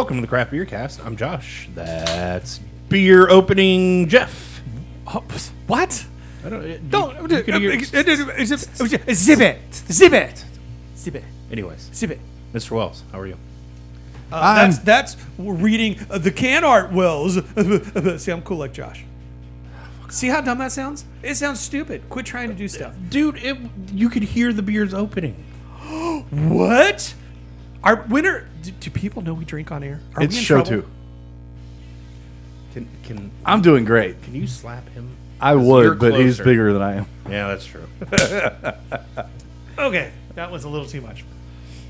Welcome to the Craft Beer Cast. I'm Josh. That's beer opening Jeff. Oh, what? I don't, you- Don't. you could hear- Zip it. Zip it. Zip it. Anyways, Zip it. Mr. Wells, how are you? Uh, that's that's reading uh, the can art Wells. See, I'm cool like Josh. See how dumb that sounds? It sounds stupid. Quit trying to do stuff. Dude, it, you could hear the beers opening. What? Our winner? Do, do people know we drink on air? Are It's we in show trouble? two. Can can I'm doing great. can you slap him? I would, you're but he's closer. bigger than I am. Yeah, that's true. Okay, that was a little too much.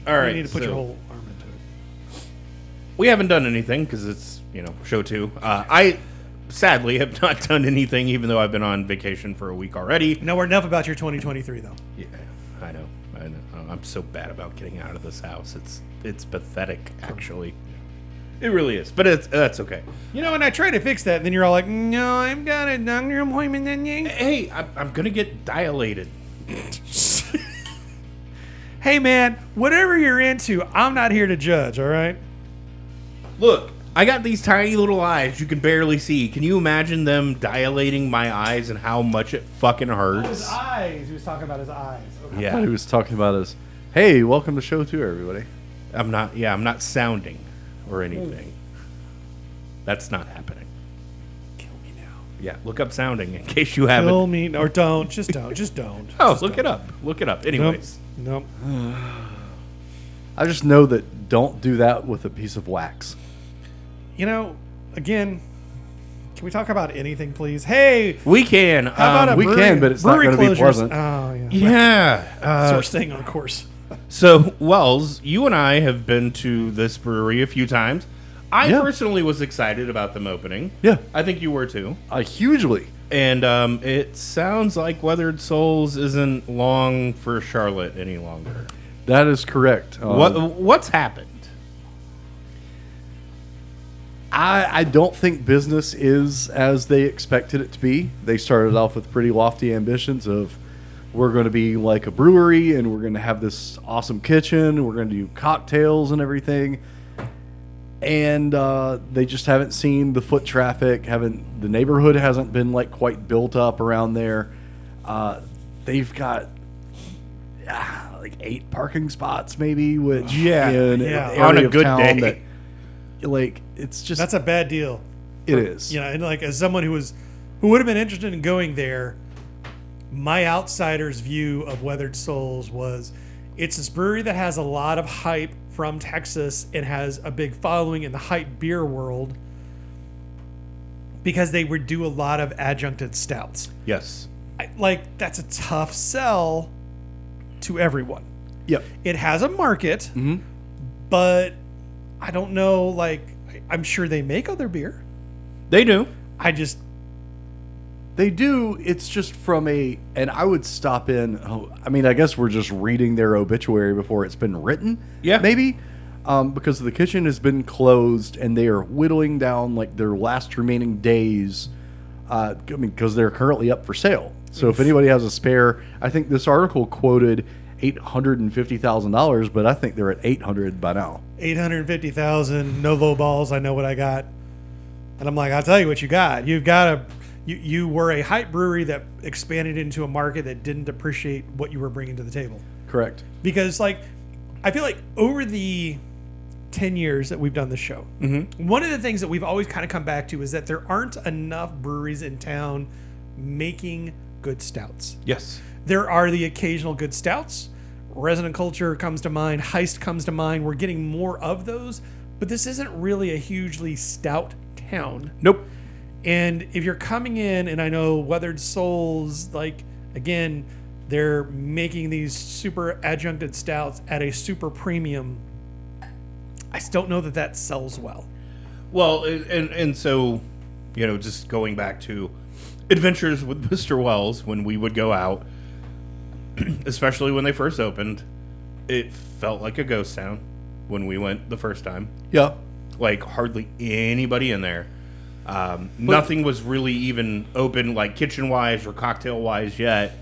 All right, you need to put so your whole arm into it. we haven't done anything because it's you know show two. Uh, I sadly have not done anything, even though I've been on vacation for a week already. No, we're enough about your 2023 though. Yeah, I'm so bad about getting out of this house. It's it's pathetic, actually. It really is, but it's that's okay. You know, and I try to fix that, and then you're all like, "No, I've got a doctor appointment." Then you. Hey, I'm, I'm gonna get dilated. Hey, man, whatever you're into, I'm not here to judge. All right. Look, I got these tiny little eyes you can barely see. Can you imagine them dilating my eyes and how much it fucking hurts? His eyes. He was talking about his eyes. I thought he was talking about us. hey, welcome to show two, everybody. I'm not. Yeah, I'm not sounding or anything. That's not happening. Kill me now. Yeah, look up sounding in case you haven't. Kill me, or don't. Just don't. Just don't. Oh, look it up. Look it up. Nope. Anyways. Nope. I just know that don't do that with a piece of wax. You know, again, can we talk about anything, please? Hey, We can. how about um, a we brewery, can, but it's not brewery gonna be closures? pleasant. Oh yeah. Yeah. so Uh, we're staying on course. so, Wells, you and I have been to this brewery a few times. I Yeah. personally was excited about them opening. Yeah, I think you were too. uh, hugely. And um, it sounds like Weathered Souls isn't long for Charlotte any longer. That is correct. Um, what What's happened? I, I don't think business is as they expected it to be. They started off with pretty lofty ambitions of we're going to be like a brewery and we're going to have this awesome kitchen. We're going to do cocktails and everything. And uh, they just haven't seen the foot traffic. Haven't the neighborhood hasn't been like quite built up around there. Uh, they've got ah, like eight parking spots maybe, which Yeah, in yeah. an On a area of good town day. that, like it's just That's a bad deal. it is. You know, and like as someone who was who would have been interested in going there, my outsider's view of Weathered Souls was it's this brewery that has a lot of hype from Texas and has a big following in the hype beer world because they would do a lot of adjuncted stouts. Yes. I, like that's a tough sell to everyone. Yep. It has a market, mm-hmm. but I don't know. Like I'm sure they make other beer. They do. I just They do. It's just from a, and I would stop in. Oh, I mean, I guess we're just reading their obituary before it's been written. Yeah. maybe, um, because the kitchen has been closed and they are whittling down like their last remaining days. Uh, I mean, because they're currently up for sale. So if anybody has a spare, I think this article quoted eight hundred and fifty thousand dollars, but I think they're at eight hundred by now. eight hundred fifty thousand, no low balls. I know what I got, and I'm like, I'll tell you what you got. You've got a, you you were a hype brewery that expanded into a market that didn't appreciate what you were bringing to the table. Correct. Because like, I feel like over the ten years that we've done the show, mm-hmm. one of the things that we've always kind of come back to is that there aren't enough breweries in town making good stouts. Yes. There are the occasional good stouts. Resident Culture comes to mind. Heist comes to mind. We're getting more of those, but this isn't really a hugely stout town. Nope. And if you're coming in, and I know Weathered Souls, like, again, they're making these super adjuncted stouts at a super premium. I don't know that that sells well. Well, and and so, you know, just going back to adventures with Mr. Wells when we would go out, especially when they first opened, it felt like a ghost town when we went the first time. Yeah. Like hardly anybody in there. Um, nothing was really even open, like kitchen wise or cocktail wise yet.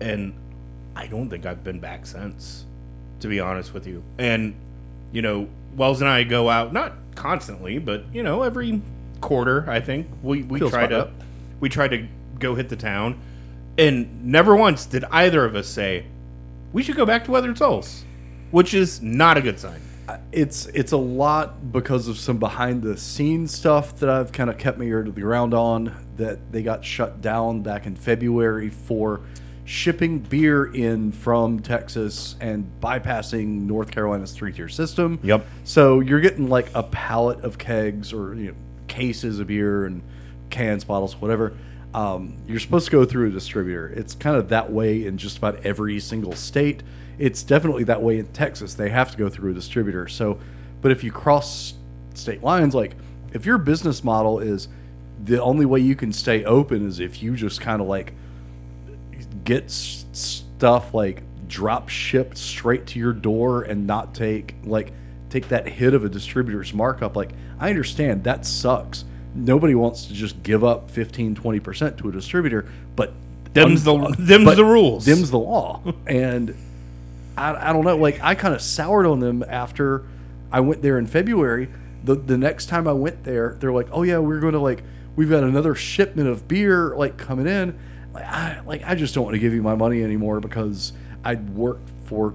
And I don't think I've been back since, to be honest with you. And, you know, Wells and I go out not constantly, but you know every quarter. I think we we Feels try to right. we try to go hit the town, and never once did either of us say we should go back to Weathered Souls, which is not a good sign. it's it's a lot because of some behind the scenes stuff that I've kind of kept my ear to the ground on that they got shut down back in February for shipping beer in from Texas and bypassing North Carolina's three tier system. Yep. So you're getting like a pallet of kegs or you know, cases of beer and cans, bottles, whatever. Um, you're supposed to go through a distributor. It's kind of that way in just about every single state. It's definitely that way in Texas. They have to go through a distributor. So, but if you cross state lines, like if your business model is the only way you can stay open is if you just kind of like get s- stuff like drop shipped straight to your door and not take like take that hit of a distributor's markup like i understand that sucks nobody wants to just give up 15 20% to a distributor but Them's the- uh, them's but the rules. them's the law. And I, I don't know like i kind of soured on them after i went there in february. The, the next time i went there they're like oh yeah we're going to like we've got another shipment of beer like coming in. Like i like i just don't want to give you my money anymore because i worked for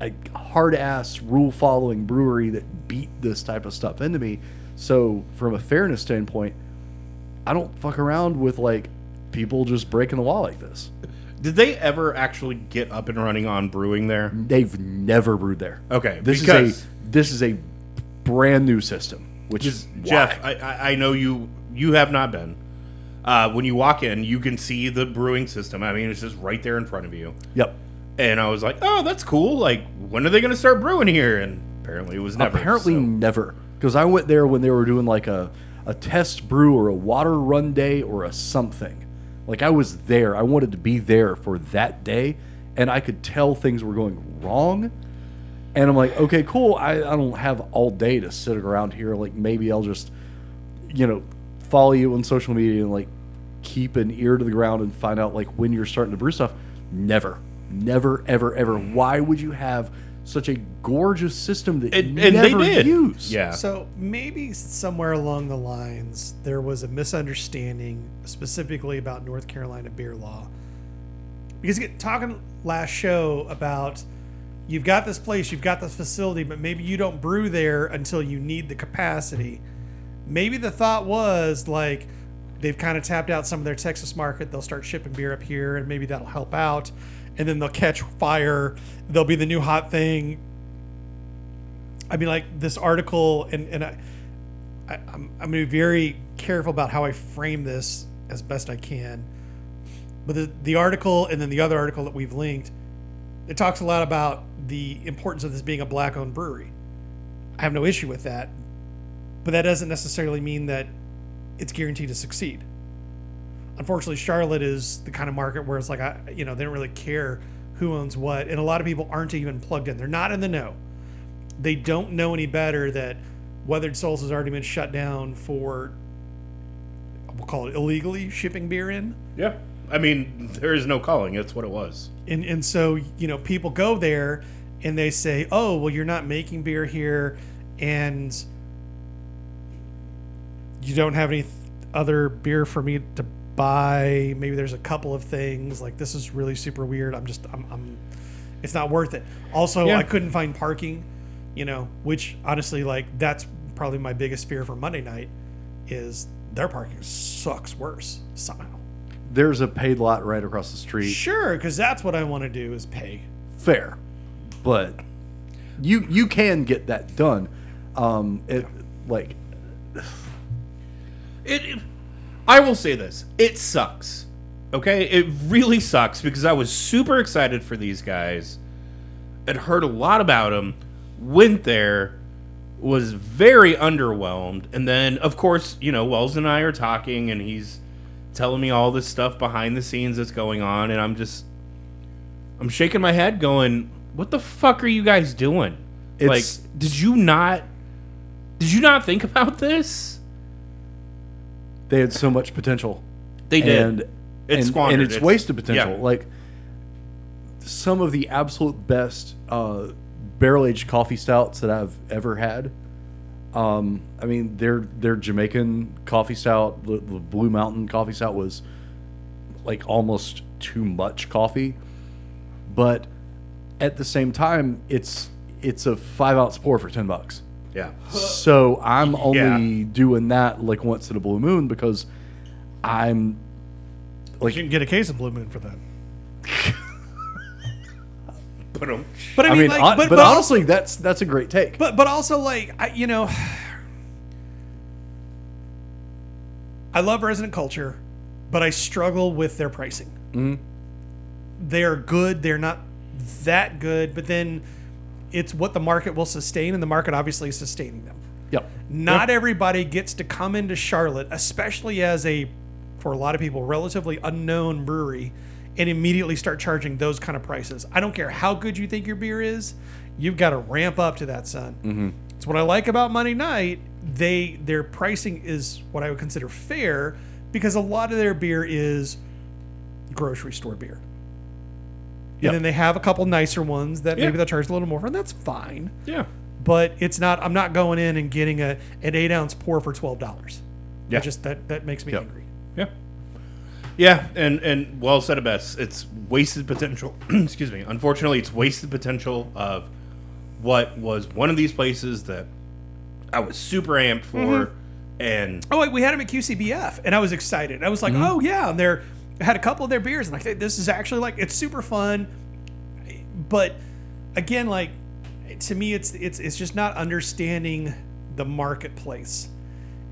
a hard ass rule following brewery that beat this type of stuff into me so from a fairness standpoint i don't fuck around with like people just breaking the law like this Did they ever actually get up and running on brewing there? They've never brewed there. Okay, this is a this is a brand new system. Which is Jeff, why. I, I I know you you have not been. Uh, when you walk in, you can see the brewing system. I mean, it's just right there in front of you. Yep. And I was like, oh, that's cool. Like, when are they going to start brewing here? And apparently, it was never. Apparently so- never, because I went there when they were doing like a a test brew or a water run day or a something. Like I was there. I wanted to be there for that day, and I could tell things were going wrong. And I'm like, okay, cool. I, I don't have all day to sit around here. Like maybe I'll just, you know, follow you on social media and like keep an ear to the ground and find out like when you're starting to brew stuff. Never, never, ever, ever. Why would you have such a gorgeous system that And, you and they never did. use? Yeah. So maybe somewhere along the lines there was a misunderstanding specifically about North Carolina beer law. Because get- talking last show about you've got this place, you've got this facility, but maybe you don't brew there until you need the capacity. Maybe the thought was like they've kind of tapped out some of their Texas market, they'll start shipping beer up here and maybe that'll help out. And then they'll catch fire. They'll be the new hot thing. I mean, like this article, and and I, I I'm I'm gonna be very careful about how I frame this as best I can. But the the article and then the other article that we've linked, it talks a lot about the importance of this being a black-owned brewery. I have no issue with that, but that doesn't necessarily mean that it's guaranteed to succeed. Unfortunately, Charlotte is the kind of market where it's like I, you know, they don't really care who owns what, and a lot of people aren't even plugged in. They're not in the know they don't know any better that Weathered Souls has already been shut down for we'll call it illegally shipping beer in. yeah. I mean, there is no calling. That's what it was. And and so, you know, people go there and they say, "Oh, well you're not making beer here and you don't have any th- other beer for me to buy. Maybe there's a couple of things like this is really super weird. I'm just I'm, I'm it's not worth it. Also, Yeah. I couldn't find parking, you know, which honestly like that's probably my biggest fear for Monday night is their parking sucks worse somehow. There's a paid lot right across the street. Sure, because that's what I want to do is pay. Fair, but you you can get that done. Um, it like It, it- I will say this. It sucks. Okay? It really sucks because I was super excited for these guys. Had heard a lot about them. Went there. Was very underwhelmed. And then, of course, you know, Wells and I are talking and he's telling me all this stuff behind the scenes that's going on. And I'm just. I'm shaking my head going, what the fuck are you guys doing? It's- like, did you not. Did you not think about this? They had so much potential. They did. and It's and, squandered. and it's, It's- wasted potential. yeah. Like some of the absolute best uh, barrel aged coffee stouts that I've ever had. Um, I mean, their their Jamaican coffee stout, the, the Blue Mountain coffee stout was like almost too much coffee, but at the same time, it's it's a five ounce pour for ten bucks. Yeah. So I'm only Yeah. doing that like once in a blue moon because I'm Like you can get a case of Blue Moon for that. Put 'em- But I I mean, mean, like, hon- but, but, but honestly, that's that's a great take. but but also like I, you know, I love resident culture, but I struggle with their pricing. Mm-hmm. They're good. They're not that good, but then it's what the market will sustain, and the market obviously is sustaining them. yep. Not everybody gets to come into Charlotte, especially as a, for a lot of people, relatively unknown brewery, and immediately start charging those kind of prices. I don't care how good you think your beer is, you've got to ramp up to that, son. Mm-hmm. It's what I like about Monday Night. They their pricing is what I would consider fair because a lot of their beer is grocery store beer. Yep. And then they have a couple nicer ones that Yeah. maybe they'll charge a little more for, and that's fine Yeah. but it's not. I'm not going in and getting a an eight ounce pour for twelve dollars. Yeah. just that that makes me Yep. angry. Yeah. Yeah, and and well said at best. It's wasted potential. Excuse me. Unfortunately, it's wasted potential of what was one of these places that I was super amped for, mm-hmm. and Oh wait, we had them at QCBF, and I was excited. I was like, mm-hmm. oh yeah, and they're had a couple of their beers, and like this is actually like it's super fun. But again, like to me, it's it's it's just not understanding the marketplace.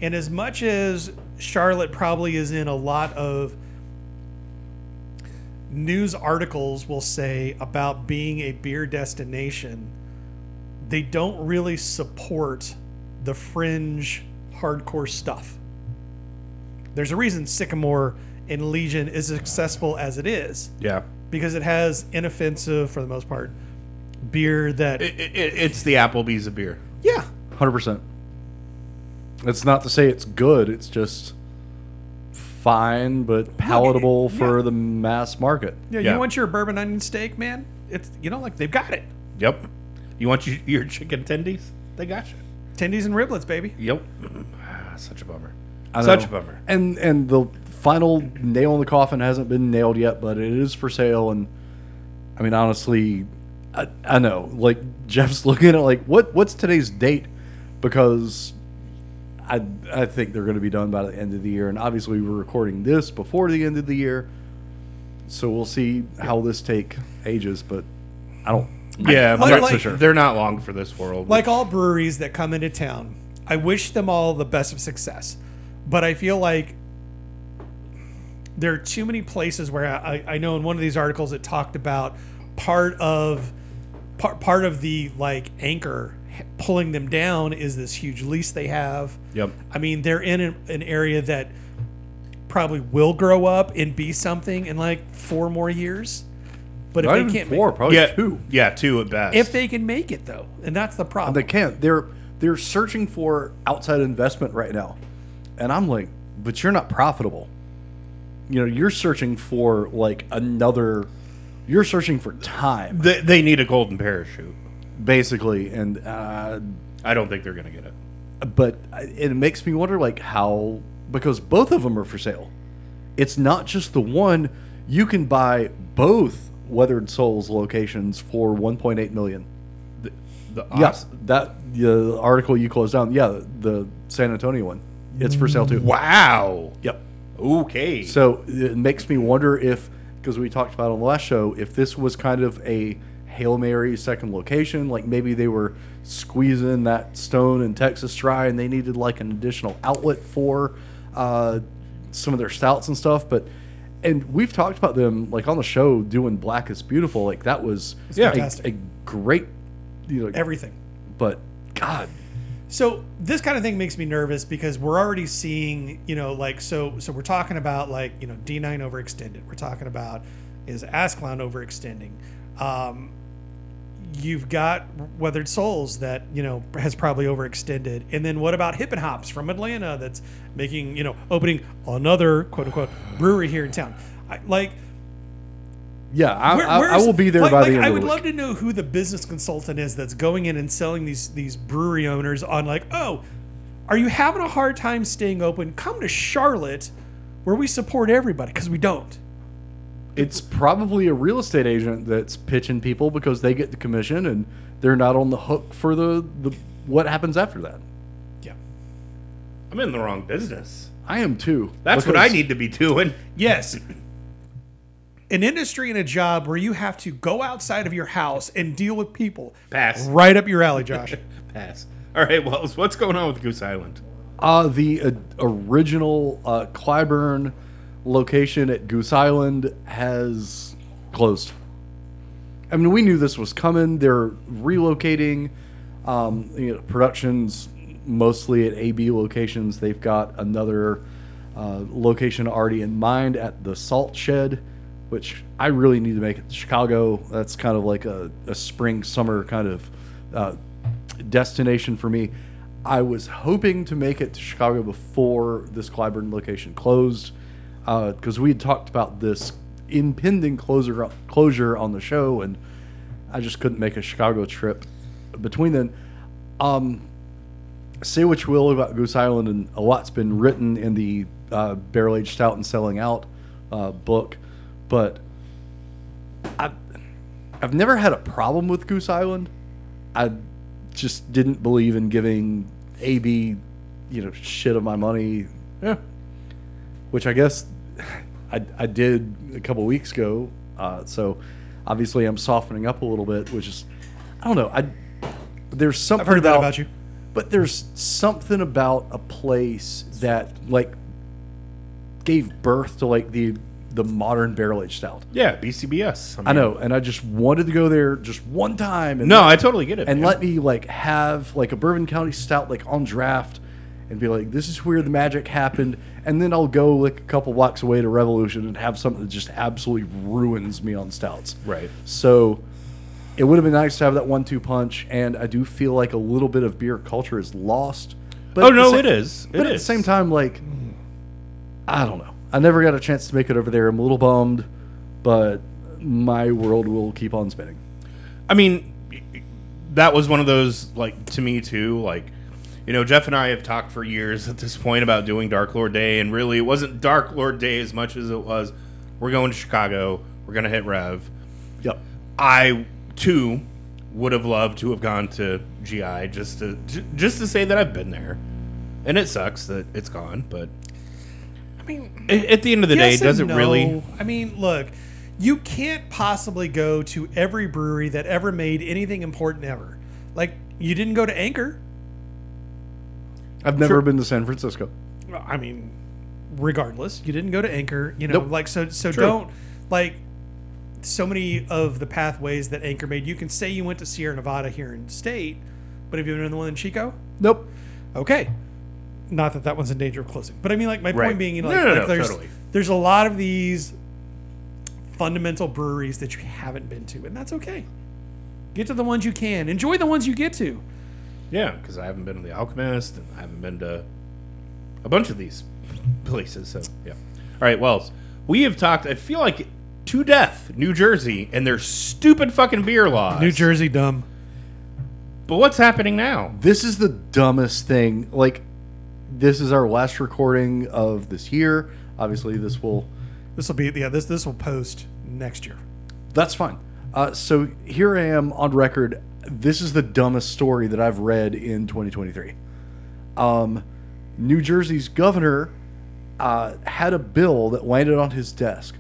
And as much as Charlotte probably is in a lot of news articles will say about being a beer destination, they don't really support the fringe hardcore stuff. There's a reason Sycamore and Legion is successful as it is yeah, because it has inoffensive, for the most part, beer that it, it, it's the Applebee's of beer. yeah Hundred percent. It's not to say it's good. It's just fine, but palatable yeah. for the mass market. yeah, Yeah. you want your bourbon onion steak, man? It's you know like they've got it. Yep. You want your, your chicken tendies? They got you. Tendies and riblets, baby. Yep. Such a bummer. I Such know. a bummer. And and the final nail in the coffin hasn't been nailed yet, but it is for sale. And I mean, honestly, I, I know. Like Jeff's looking at like, what what's today's date? Because I I think they're going to be done by the end of the year. And obviously, we're recording this before the end of the year, so we'll see how this take ages. But I don't. Yeah, like- they're, like- they're not long for this world. Like all breweries that come into town, I wish them all the best of success. But I feel like there are too many places where I, I know in one of these articles it talked about part of part, part of the like anchor pulling them down is this huge lease they have. Yep. I mean, they're in an, an area that probably will grow up and be something in like four more years. But if they even can't four, make, probably yeah, two. Yeah, two at best. if they can make it though, and that's the problem. They can't. They're they're searching for outside investment right now, and I'm like, but you're not profitable. You know, you're searching for like another. You're searching for time, they, they need a golden parachute. basically, and uh, I don't think they're gonna get it. but it makes me wonder like how because both of them are for sale. It's not just the one. You can buy both Weathered Souls locations for 1.8 million. The, the Yes, that the article you closed down. Yeah, the San Antonio one. It's for sale too. Wow. Yep. Okay. So it makes me wonder if, because we talked about on the last show, if this was kind of a Hail Mary second location, like maybe they were squeezing that stone in Texas dry and they needed like an additional outlet for uh, some of their stouts and stuff. But, and we've talked about them like on the show doing Black is Beautiful. Like that was Yeah. a, a great, you know, Everything. but God, So this kind of thing makes me nervous because we're already seeing, you know, like so so we're talking about like, you know, D9 overextended. We're talking about is Ascalon overextending. Um you've got Weathered Souls that, you know, has probably overextended. And then what about Hippin' Hops from Atlanta that's making, you know, opening another quote unquote brewery here in town. I, like Yeah, I, Where- I, I will be there like- by like, the end I of would the love to know who the business consultant is that's going in and selling these these brewery owners on like, oh, are you having a hard time staying open? Come to Charlotte, where we support everybody because we don't. It's probably a real estate agent that's pitching people because they get the commission and they're not on the hook for the, the what happens after that. Yeah. I'm in the wrong business. I am too. That's what I need to be doing. Yes. An industry and a job where you have to go outside of your house and deal with people. Pass. Right up your alley, Josh. Pass. All right, Wells, what's going on with Goose Island? Uh, the uh, original uh, Clybourn location at Goose Island has closed. I mean, we knew this was coming. They're relocating um, you know, productions mostly at AB locations. They've got another uh, location already in mind at the Salt Shed, which I really need to make it to Chicago. That's kind of like a, a spring, summer kind of uh, destination for me. I was hoping to make it to Chicago before this Clybourn location closed because we had talked about this impending closure closure on the show, and I just couldn't make a Chicago trip between then. Um, say what you will about Goose Island, and a lot's been written in the uh, Barrel Aged Stout and Selling Out uh, book, but I, I've never had a problem with Goose Island. I just didn't believe in giving AB, you know, shit of my money, Yeah. which I guess I, I did a couple weeks ago. Uh, so obviously I'm softening up a little bit, which is I don't know. I there's something I've heard about, about you. but there's something about a place that like gave birth to like the the modern barrel aged stout. Yeah, BCBS. I know, and I just wanted to go there just one time. And No, I totally get it. and man. let me like have like a Bourbon County stout like on draft and be like, this is where the magic happened. And then I'll go like a couple blocks away to Revolution and have something that just absolutely ruins me on stouts. Right. So it would have been nice to have that one two punch. And I do feel like a little bit of beer culture is lost. But Oh no, it is. It but at the same time, like, I don't know. I never got a chance to make it over there. I'm a little bummed, but my world will keep on spinning. I mean, that was one of those like to me too. Like, you know, Jeff and I have talked for years at this point about doing Dark Lord Day, and really, it wasn't Dark Lord Day as much as it was we're going to Chicago. We're gonna hit Rev. Yep. I too would have loved to have gone to GI just to just to say that I've been there, and it sucks that it's gone. But mean, at the end of the day, does it and really? I mean, look, you can't possibly go to every brewery that ever made anything important ever. Like, you didn't go to Anchor. I've never been to San Francisco. I mean, regardless, you didn't go to Anchor. You know, Nope. like so. So True. don't like so many of the pathways that Anchor made. You can say you went to Sierra Nevada here in state, but have you been to the one in Chico? Nope. Okay. Not that that one's in danger of closing, but I mean, like my Right. point being, you know, No, like, no, like no, there's totally. there's a lot of these fundamental breweries that you haven't been to, and that's okay. Get to the ones you can. Enjoy the ones you get to. Yeah, because I haven't been to the Alchemist, and I haven't been to a bunch of these places. So yeah. All right, Wells. We have talked. I feel like to death, New Jersey, and their stupid fucking beer laws. New Jersey, dumb. But what's happening now? This is the dumbest thing. Like, this is our last recording of this year. Obviously, this will. This will be yeah. This this will post next year. That's fine. Uh, so here I am on record. This is the dumbest story that I've read in 2023. Um, New Jersey's governor uh, had a bill that landed on his desk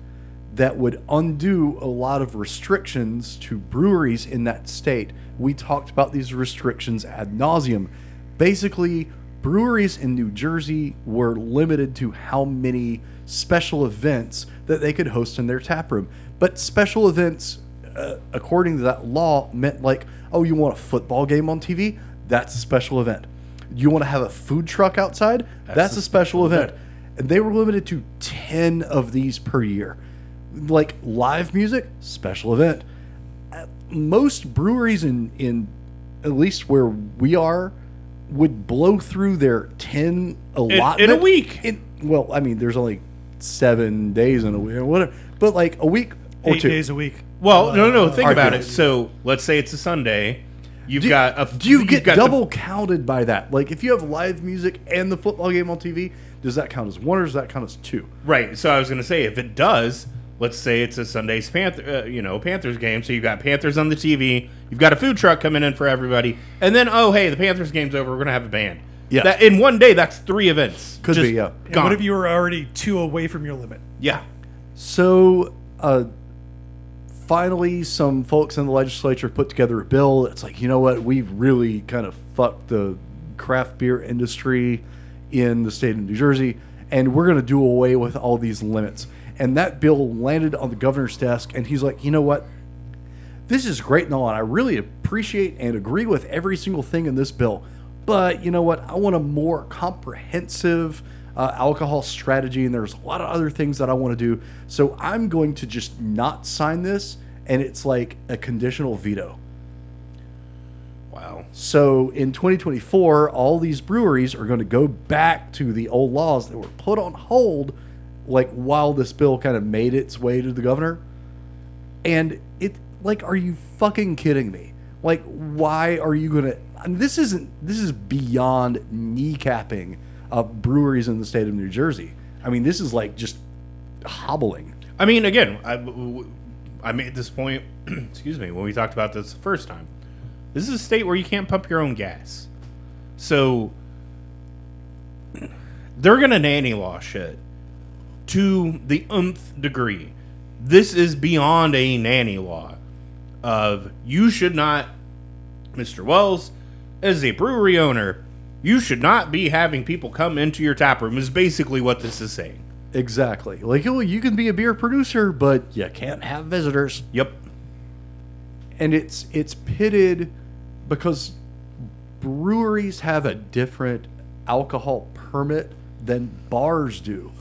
that would undo a lot of restrictions to breweries in that state. We talked about these restrictions ad nauseum. Basically, breweries in New Jersey were limited to how many special events that they could host in their tap room. But special events, uh, according to that law, meant like, oh, you want a football game on TV? That's a special event. You want to have a food truck outside? That's, a special event. And they were limited to 10 of these per year. Like live music, special event. Most breweries in, in at least where we are would blow through their 10 allotment in, in a week. In, well, I mean, there's only seven days in a week or whatever, but like a week, Or eight two. days a week. Well, no, no, no. Think about it. So let's say it's a Sunday. You've Do, got a. do you get got the- double counted by that? Like, if you have live music and the football game on TV, does that count as one or does that count as two? right. So I was going to say, if it does, let's say it's a Sunday's Panther, uh, you know, Panthers game. So you've got Panthers on the TV. You've got a food truck coming in for everybody, and then oh hey, the Panthers game's over. We're going to have a band. Yeah. That, in one day, that's three events. Could Just be, yeah. And Gone. what if you were already two away from your limit? Yeah. So, uh, finally, some folks in the legislature put together a bill. It's like, you know what? We've really kind of fucked the craft beer industry in the state of New Jersey, and we're going to do away with all these limits. And that bill landed on the governor's desk, and he's like, you know what? This is great and all, and I really appreciate and agree with every single thing in this bill. But you know what? I want a more comprehensive uh, alcohol strategy, and there's a lot of other things that I want to do. So I'm going to just not sign this, and it's like a conditional veto. Wow. So in 2024, all these breweries are going to go back to the old laws that were put on hold, like while this bill kind of made its way to the governor. And it, like, are you fucking kidding me? Like, why are you going to? I mean, this isn't. This is beyond kneecapping uh, breweries in the state of New Jersey. I mean, this is like just hobbling. I mean, again, I, I made this point. excuse me, when we talked about this the first time. This is a state where you can't pump your own gas, so they're gonna nanny law shit to the nth degree. This is beyond a nanny law of you should not, Mr. Wells, as a brewery owner, you should not be having people come into your tap room. Is basically what this is saying. Exactly. Like, oh, you can be a beer producer, but you can't have visitors. Yep. and it's it's pitted because breweries have a different alcohol permit than bars do.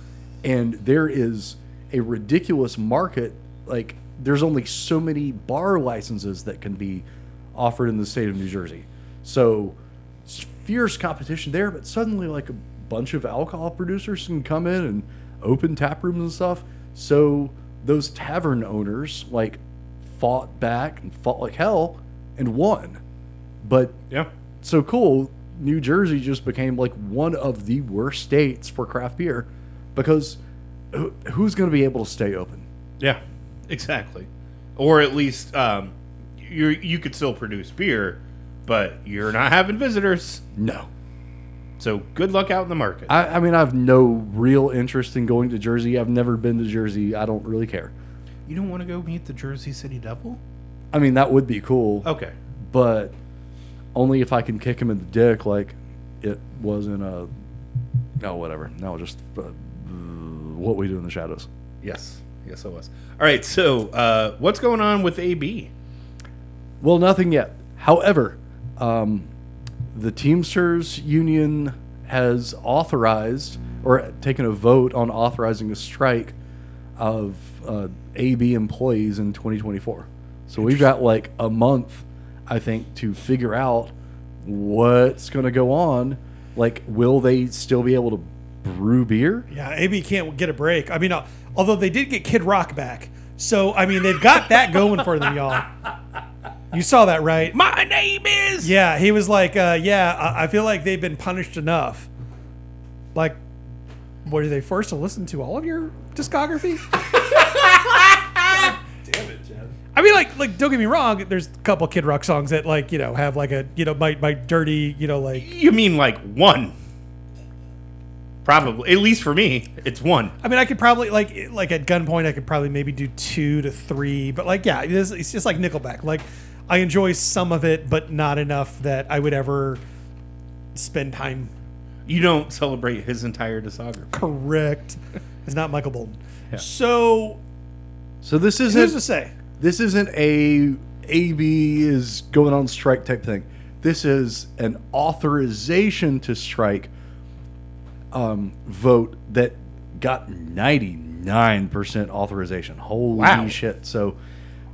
And there is a ridiculous market like there's only so many bar licenses that can be offered in the state of New Jersey. So fierce competition there but suddenly like a bunch of alcohol producers can come in and open tap rooms and stuff. So those tavern owners like fought back and fought like hell and won. But Yeah. so cool, New Jersey just became like one of the worst states for craft beer because who- who's going to be able to stay open? Yeah, exactly. Or at least um, you you could still produce beer, but you're not having visitors. No. So good luck out in the market. I, I mean, I have no real interest in going to Jersey. I've never been to Jersey. I don't really care. you don't want to go meet the Jersey City Devil? I mean, that would be cool, Okay. but only if I can kick him in the dick like it was in a. No, whatever. No, just uh, what we do in the shadows. Yes. Yes, it was. All right. So uh, what's going on with AB? Well, nothing yet. However, um, the Teamsters Union has authorized or taken a vote on authorizing a strike of uh, AB employees in 2024. So we've got like a month, I think, to figure out what's going to go on. Like, will they still be able to brew beer? Yeah, AB can't get a break. I mean, uh, although they did get Kid Rock back, so I mean they've got that going for them, y'all. You saw that, right? My name is. Yeah, he was like, uh, "Yeah, I, I feel like they've been punished enough." Like, were they forced to listen to all of your discography? Damn it, Jen. I mean, like, like don't get me wrong. There's a couple Kid Rock songs that, like, you know, have like a, you know, my my dirty, you know, like. You mean like one? Probably. At least for me, it's one. I mean, I could probably like like at gunpoint, I could probably maybe do two to three, but like, yeah, it's, it's just like Nickelback. Like, I enjoy some of it, but not enough that I would ever spend time. You don't celebrate his entire discography. Correct. It's not Michael Bolton. So So this is who's to isn't say? This isn't a AB is going on strike type thing. This is an authorization to strike um, vote that got 99% authorization. Holy Wow. shit. So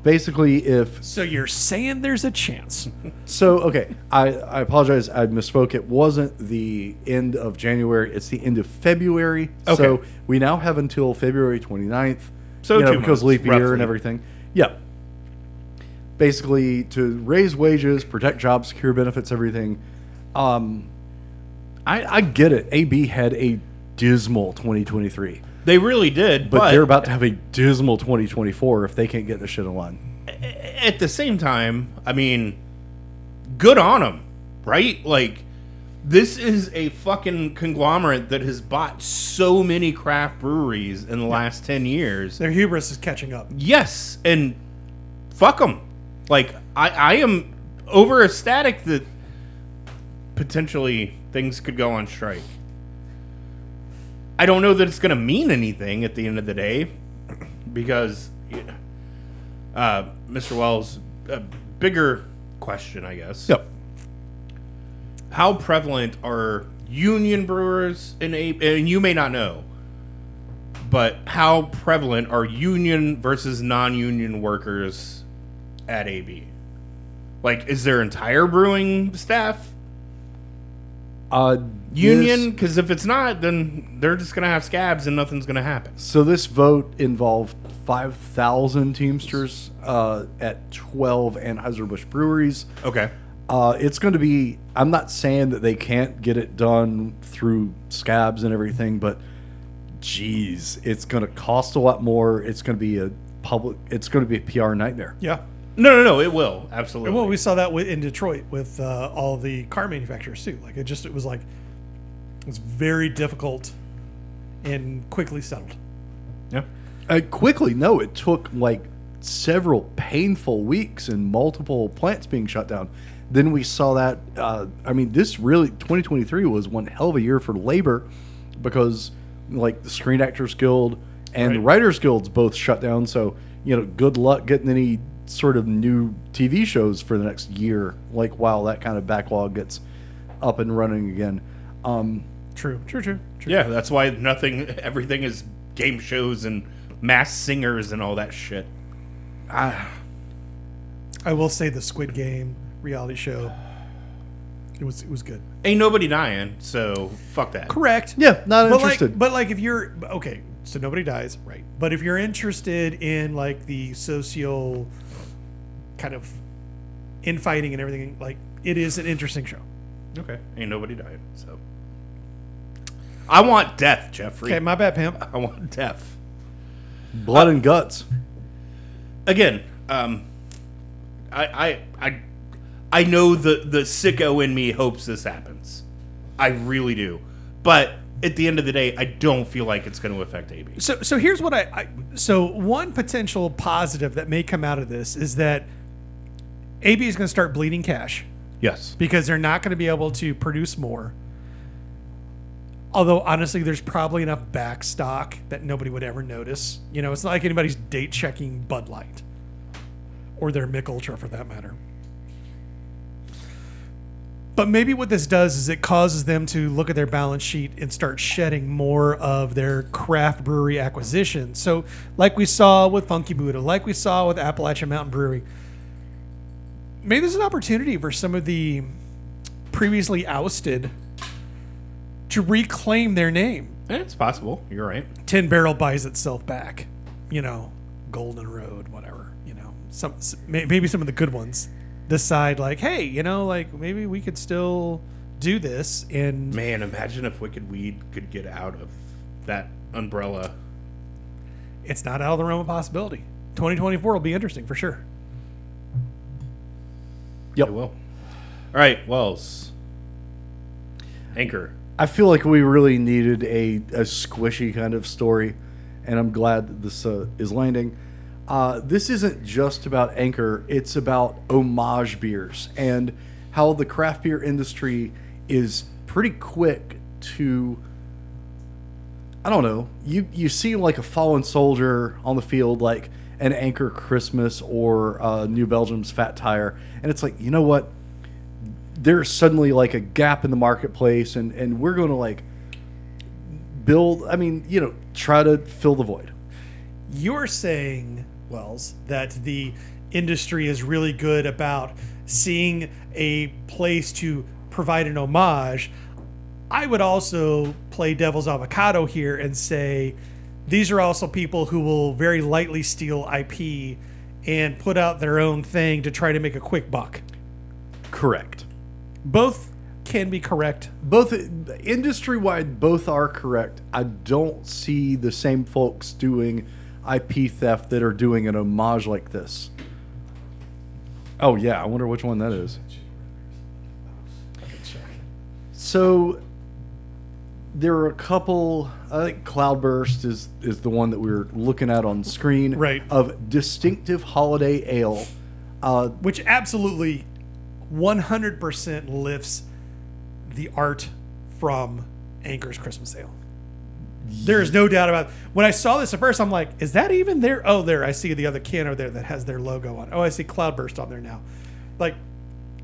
basically if So you're saying there's a chance? so okay, I, I apologize. I misspoke. It wasn't the end of January. It's the end of February. Okay. So we now have until February 29th So you know, because months, leap year roughly. and everything. Yeah. Basically, to raise wages, protect jobs, secure benefits, everything. Um, I, I get it. AB had a dismal 2023, They really did, but, but, they're about to have a dismal 2024 if they can't get the shit in line. at the same time, I mean, good on them, right? Like, this is a fucking conglomerate that has bought so many craft breweries in the last 10 years. Their hubris is catching up. Yes, and fuck them. Like, I, I am over ecstatic that potentially things could go on strike. I don't know that it's going to mean anything at the end of the day because, uh, Mr. Wells, a bigger question, I guess. Yep. How prevalent are union brewers in a? And you may not know, but how prevalent are union versus non-union workers at AB? Like, is their entire brewing staff Uh, union? Because if it's not, then they're just gonna have scabs and nothing's gonna happen. so this vote involved 5,000 Teamsters uh, at 12 Anheuser-Busch breweries. Okay. Uh, it's going to be. I'm not saying that they can't get it done through scabs and everything, but geez, it's going to cost a lot more. It's going to be a public. It's going to be a PR nightmare. Yeah. No, no, no. It will absolutely. Well, we saw that in Detroit with uh, all the car manufacturers too. Like it just it was like it was very difficult and quickly settled. yeah. Uh, quickly, no, it took like several painful weeks and multiple plants being shut down. Then we saw that. Uh, I mean, this really 2023 was one hell of a year for labor because like the Screen Actors Guild and the Writers Guilds both shut down. So you know, good luck getting any sort of new TV shows for the next year. Like while that kind of backlog gets up and running again. Um, True. True. True. True. Yeah, that's why nothing. Everything is game shows and mass singers and all that shit. I will say the Squid Game reality show. It was it was good. Ain't nobody dying, so fuck that. Correct. yeah, not but interested. like but like if you're okay, so nobody dies, right? But if you're interested in like the social kind of infighting and everything, like it is an interesting show. Okay, ain't nobody dying, so. I want death, Jeffrey. Okay, my bad, pimp. I want death. Blood and guts. Again, um, I, I, I, I know the the sicko in me hopes this happens. I really do, but at the end of the day, I don't feel like it's going to affect AB. So so here's what I, I so one potential positive that may come out of this is that AB is going to start bleeding cash. Yes. because they're not going to be able to produce more. Although honestly, there's probably enough back stock that nobody would ever notice. You know, it's not like anybody's date checking Bud Light or their Mich Ultra for that matter. But maybe what this does is it causes them to look at their balance sheet and start shedding more of their craft brewery acquisition. So, like we saw with Funky Buddha, like we saw with Appalachian Mountain Brewery, maybe there's an opportunity for some of the previously ousted to reclaim their name. Eh, It's possible. You're right. 10 Barrel buys itself back. You know, Golden Road, whatever. You know, some maybe some of the good ones decide like, hey, you know, like maybe we could still do this and Man, imagine if Wicked Weed could get out of that umbrella. it's not out of the realm of possibility. 2024 will be interesting for sure. Yep. It will. All right, Wells. Anchor. I feel like we really needed a, a squishy kind of story, and I'm glad that this uh, is landing. Uh, this isn't just about Anchor, it's about homage beers and how the craft beer industry is pretty quick to. I don't know. You you see like a fallen soldier on the field, like an Anchor Christmas or uh, New Belgium's Fat Tire, and it's like you know what? there's suddenly like a gap in the marketplace and and we're going to like build i mean you know try to fill the void You're saying, Wells, that the industry is really good about seeing a place to provide an homage. I would also play devil's avocado here and say these are also people who will very lightly steal IP and put out their own thing to try to make a quick buck. Correct. Both can be correct. Both industry wide, both are correct. I don't see the same folks doing IP theft that are doing an homage like this. Oh yeah, I wonder which one that is. So there are a couple. I think Cloudburst is is the one that we are looking at on screen. Right. Of distinctive holiday ale. Uh, which absolutely 100% lifts the art from Anchor's Christmas Ale. There is no doubt about it. When I saw this at first, I'm like, is that even there? Oh, there. I see the other can over there that has their logo on. Oh, I see Cloudburst on there now. Like,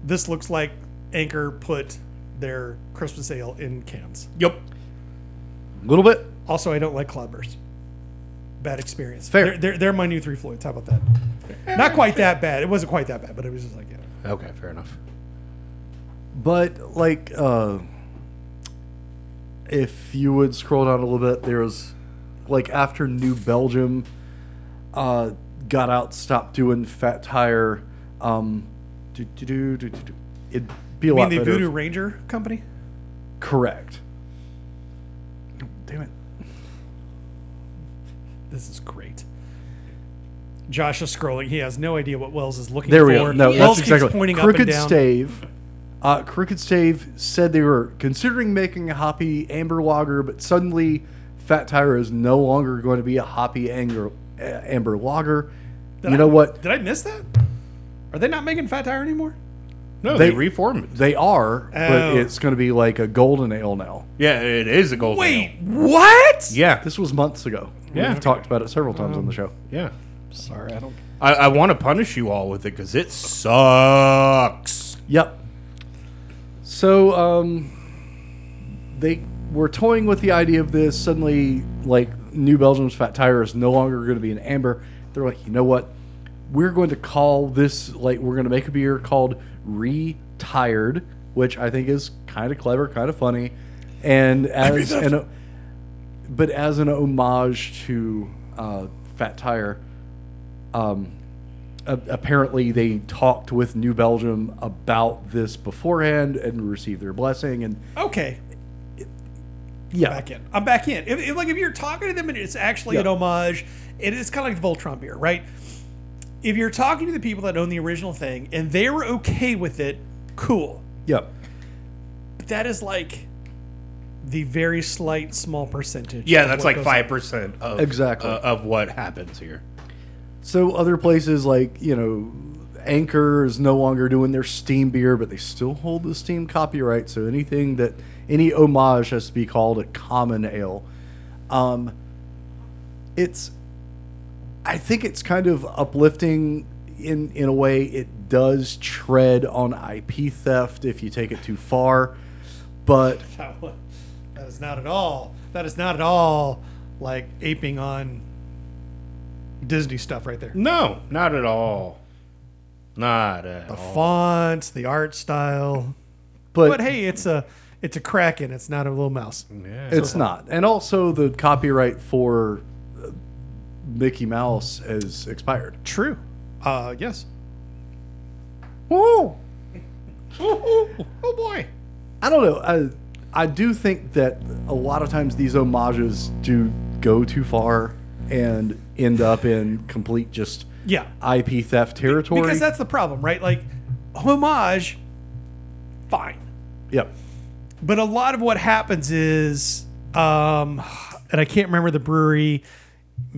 this looks like Anchor put their Christmas Ale in cans. Yep. a little bit. Also, I don't like Cloudburst. Bad experience. Fair. They're, they're, they're my new Three Floyds. How about that? Not quite that bad. It wasn't quite that bad, but it was just like, yeah. Okay, fair enough. But like, uh, if you would scroll down a little bit, there was like after New Belgium uh, got out, stopped doing Fat Tire. Um, do, do, do. It'd be a You lot mean the better. Voodoo if- Ranger Company? Correct. Damn it. This is great. Josh is scrolling. He has no idea what Wells is looking There for. we go. No, Wells that's exactly pointing Crooked up and down. Stave. Uh, Crooked Stave said they were considering making a hoppy amber lager, but suddenly Fat Tire is no longer going to be a hoppy amber, uh, amber lager. Did you I- know what? Did I miss that? Are they not making Fat Tire anymore? No, they, They- reformed it. They are, Oh. but it's going to be like a golden ale now. Yeah, it is a gold. Wait, what? Yeah. This was months ago. Yeah. We've talked about it several times on the show. Yeah. Sorry, I don't. I, I want to punish you all with it because it sucks. Yep. So, um, they were toying with the idea of this. Suddenly, like, New Belgium's Fat Tire is no longer going to be an amber. They're like, you know what? We're going to call this, like, we're going to make a beer called Retired, which I think is kind of clever, kind of funny. And as an, but as an homage to uh, Fat Tire, um, a- apparently they talked with New Belgium about this beforehand and received their blessing. And Okay, yeah, back in. I'm back in. If, if, like if you're talking to them and it's actually an Yeah. homage, it is kind of like the Voltron beer, right? If you're talking to the people that own the original thing and they were okay with it, cool. yep. But that is like the very slight small percentage. Yeah, that's like five percent of Exactly. uh, of what happens here. So other places like you know, Anchor is no longer doing their Steam beer, but they still hold the Steam copyright. So anything that any homage has to be called a common ale. Um, it's, I think it's kind of uplifting in in a way. It does tread on IP theft if you take it too far, but That wa- that is not at all. That is not at all like aping on Disney stuff right there. No, not at all. Not at The all. fonts, the art style. but, But hey, it's a it's a kraken. It's not a little mouse. Yeah. It's not. And also, the copyright for uh, Mickey Mouse has expired. True. Uh, yes. Whoa! Oh boy. I don't know. I, I do think that a lot of times these homages do go too far and end up in complete just Yeah. IP theft territory. Because that's the problem, right? Like homage, fine. yep. But a lot of what happens is, um, and I can't remember the brewery.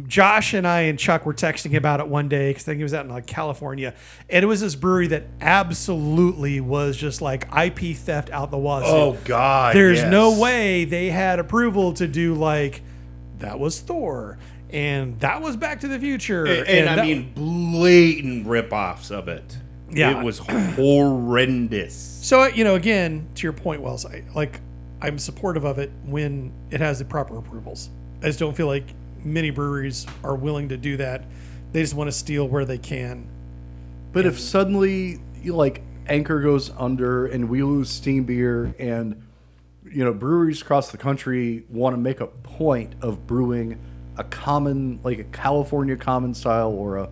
Josh and I and Chuck were texting about it one day because I think he was out in like California, and it was this brewery that absolutely was just like IP theft out the wazoo. Oh God. There's yes. no way they had approval to do like that was Thor and that was Back to the Future, And, and I mean blatant rip-offs of it. Yeah. It was horrendous. So uh, you know, again, to your point, Wells, I, like I'm supportive of it when it has the proper approvals. I just don't feel like many breweries are willing to do that. They just want to steal where they can. But if suddenly, like, Anchor goes under and we lose Steam Beer and, you know, breweries across the country want to make a point of brewing a common, like a California common style or a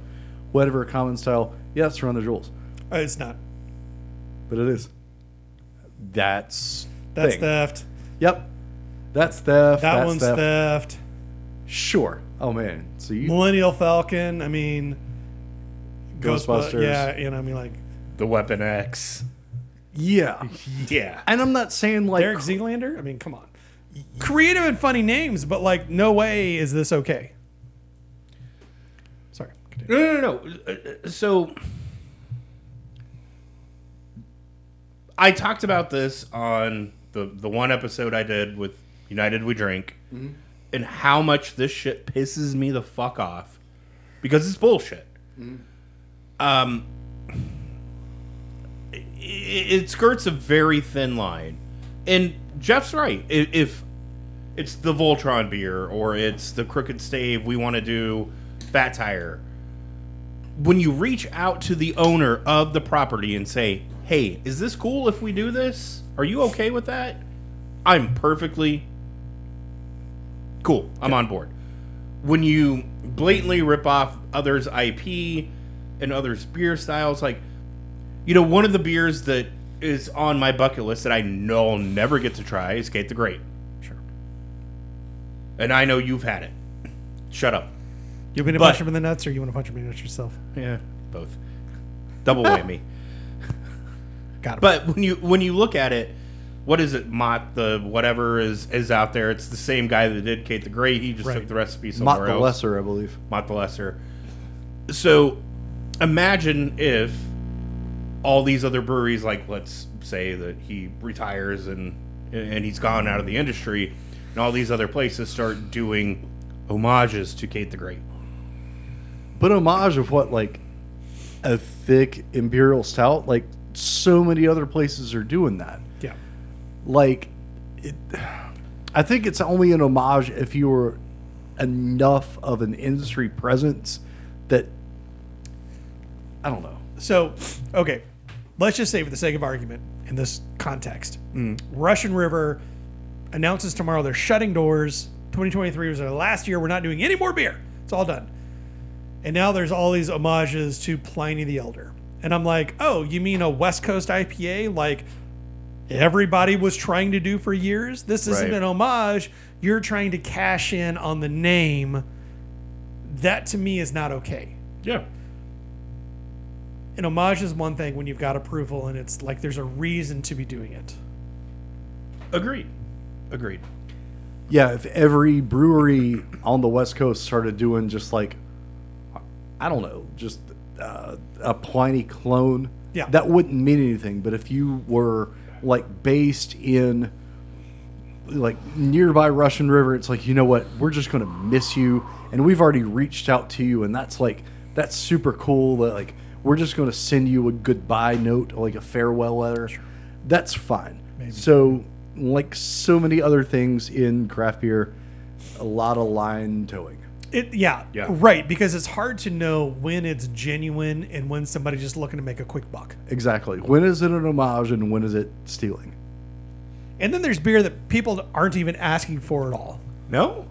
whatever common style, yeah, it's Run the Jewels. Uh, it's not. But it is. That's That's thing. theft. Yep. That's theft. That that's one's theft. theft. Sure. Oh man. So you Millennial Falcon. I mean, Ghostbusters. Ghostbusters. Yeah, you know, I mean, like The Weapon X. Yeah. Yeah. And I'm not saying like Derek Zieglander. I mean, come on. Creative and funny names, but like, no way is this okay. Sorry. continue. No, no, no. Uh, uh, So I talked about this on the the one episode I did with United We Drink, and how much this shit pisses me the fuck off because it's bullshit. Um, it, it skirts a very thin line, and Jeff's right. If it's the Voltron beer or it's the Crooked Stave, we want to do Fat Tire when you reach out to the owner of the property and say, "Hey, is this cool if we do this? Are you okay with that?" I'm perfectly cool. I'm on board. When you blatantly rip off others' IP and others' beer styles, like you know, one of the beers that is on my bucket list that I know I'll never get to try is Kate the Great. Sure. And I know you've had it. Shut up. You want me to But- punch him in the nuts, or you want to punch him in the nuts yourself? Yeah, both. Double whammy. Got it. But when you when you look at it, what is it? Mott the whatever is is out there. It's the same guy that did Kate the Great. He just Right. took the recipe somewhere Mott the else. Lesser, I believe. Mott the Lesser. So imagine if all these other breweries, like let's say that he retires and and he's gone out of the industry, and all these other places start doing homages to Kate the Great. But homage of what like a thick imperial stout, like so many other places are doing that. yeah. Like it, I think it's only an homage if you're enough of an industry presence that I don't know. So, okay, let's just say, for the sake of argument, in this context, mm. Russian River announces tomorrow they're shutting doors. 2023 was their last year. We're not doing any more beer. It's all done. And now there's all these homages to Pliny the Elder. And I'm like, oh, you mean a West Coast IPA like everybody was trying to do for years? This isn't Right. an homage. You're trying to cash in on the name. That to me is not okay Yeah. An homage is one thing when you've got approval and it's like there's a reason to be doing it. Agreed. Agreed. Yeah, if every brewery on the West Coast started doing just like, I don't know, just uh, a Pliny clone, Yeah. that wouldn't mean anything. But if you were like based in like nearby Russian River, it's like you know what, we're just gonna miss you, and we've already reached out to you, and that's like that's super cool. That like we're just gonna send you a goodbye note, like a farewell letter. That's fine. So like so many other things in craft beer, a lot of line towing. It yeah, Yeah. right because it's hard to know when it's genuine and when somebody's just looking to make a quick buck. Exactly. When is it an homage and when is it stealing? And then there's beer that people aren't even asking for at all. No?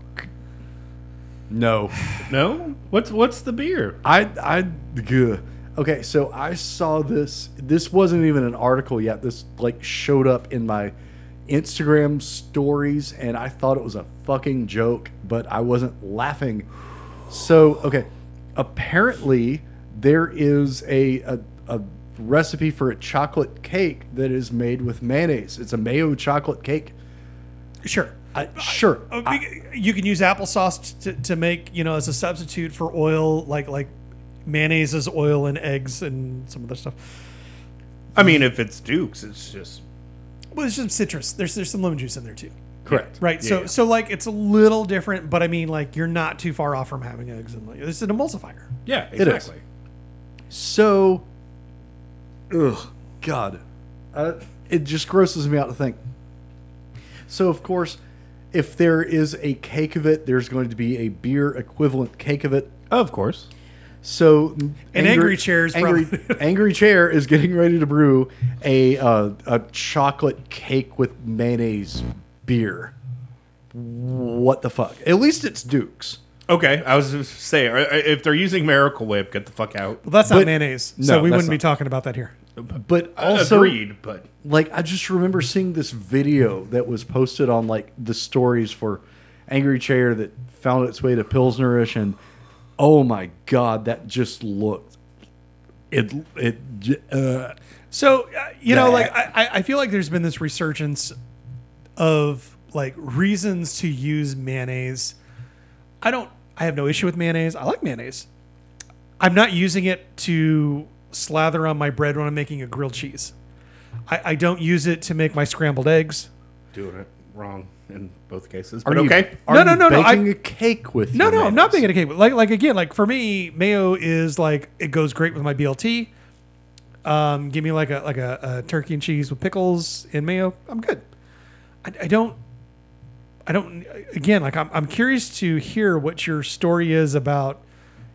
No. No? What's what's the beer? I I ugh. Okay. So I saw this. This wasn't even an article yet. This like showed up in my Instagram stories, and I thought it was a fucking joke, but I wasn't laughing. So okay, apparently there is a a, a recipe for a chocolate cake that is made with mayonnaise. It's a mayo chocolate cake. Sure. I, sure. Uh, you can use applesauce to, to make, you know, as a substitute for oil, like like mayonnaise is oil and eggs and some other stuff. I mean, if it's Duke's, it's just Well, there's some citrus. There's there's some lemon juice in there too. Correct. Right. so Yeah. so like it's a little different, but I mean like you're not too far off from having eggs and like it's an emulsifier. yeah, is. exactly. So, ugh, God, uh, it just grosses me out to think. So, of course, if there is a cake of it, there's going to be a beer equivalent cake of it. Of course. So, An Angry Chair is angry, probably- angry chair is getting ready to brew a uh, a chocolate cake with mayonnaise beer. What the fuck? At least it's Duke's. Okay, I was just saying, uh, if they're using Miracle Whip, get the fuck out. Well, that's not But- mayonnaise, No, so we wouldn't be talking about that here. But also, Agreed, but like I just remember seeing this video that was posted on like the stories for Angry Chair that found its way to Pilsnerish, and oh my god, that just looked it it uh, So uh, you know, like I, I- I feel like there's been this resurgence of like reasons to use mayonnaise. I don't. I have no issue with mayonnaise. I like mayonnaise. I'm not using it to slather on my bread when I'm making a grilled cheese. I, I don't use it to make my scrambled eggs. doing it wrong in both cases. are But you, okay. Are No, no, no, no, I- Baking a cake with No, no, I'm not making a cake. Like, like again, like for me, mayo is like it goes great with my BLT. Um, give me like a like a, a turkey and cheese with pickles and mayo. I'm good. I, I don't. I don't. Again, like I'm, I'm curious to hear what your story is about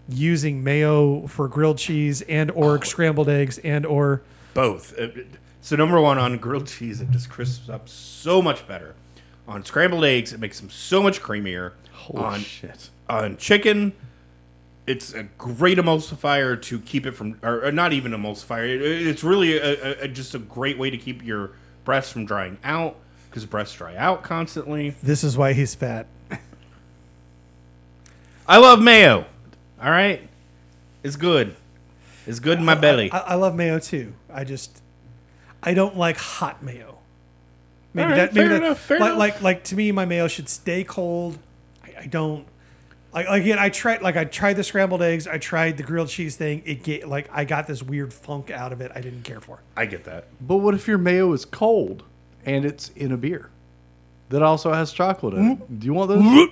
using mayo for grilled cheese and or scrambled eggs and or Both. Uh, So number one on grilled cheese, it just crisps up so much better. On scrambled eggs, it makes them so much creamier. Holy on shit! on chicken, it's a great emulsifier to keep it from, or, or not even emulsifier. It, it's really a, a, a- just a great way to keep your breasts from drying out because breasts dry out constantly. this is why he's fat. I love mayo. All right, it's good. It's good in my belly. I, I love mayo too. I just I don't like hot mayo. Maybe All right, that maybe fair that, enough, fair like, enough. like like to me my mayo should stay cold. I, I don't like again I tried like I tried the scrambled eggs, I tried the grilled cheese thing. It get like I got this weird funk out of it I didn't care for. I get that. But what if your mayo is cold and it's in a beer that also has chocolate in it? Do you want those?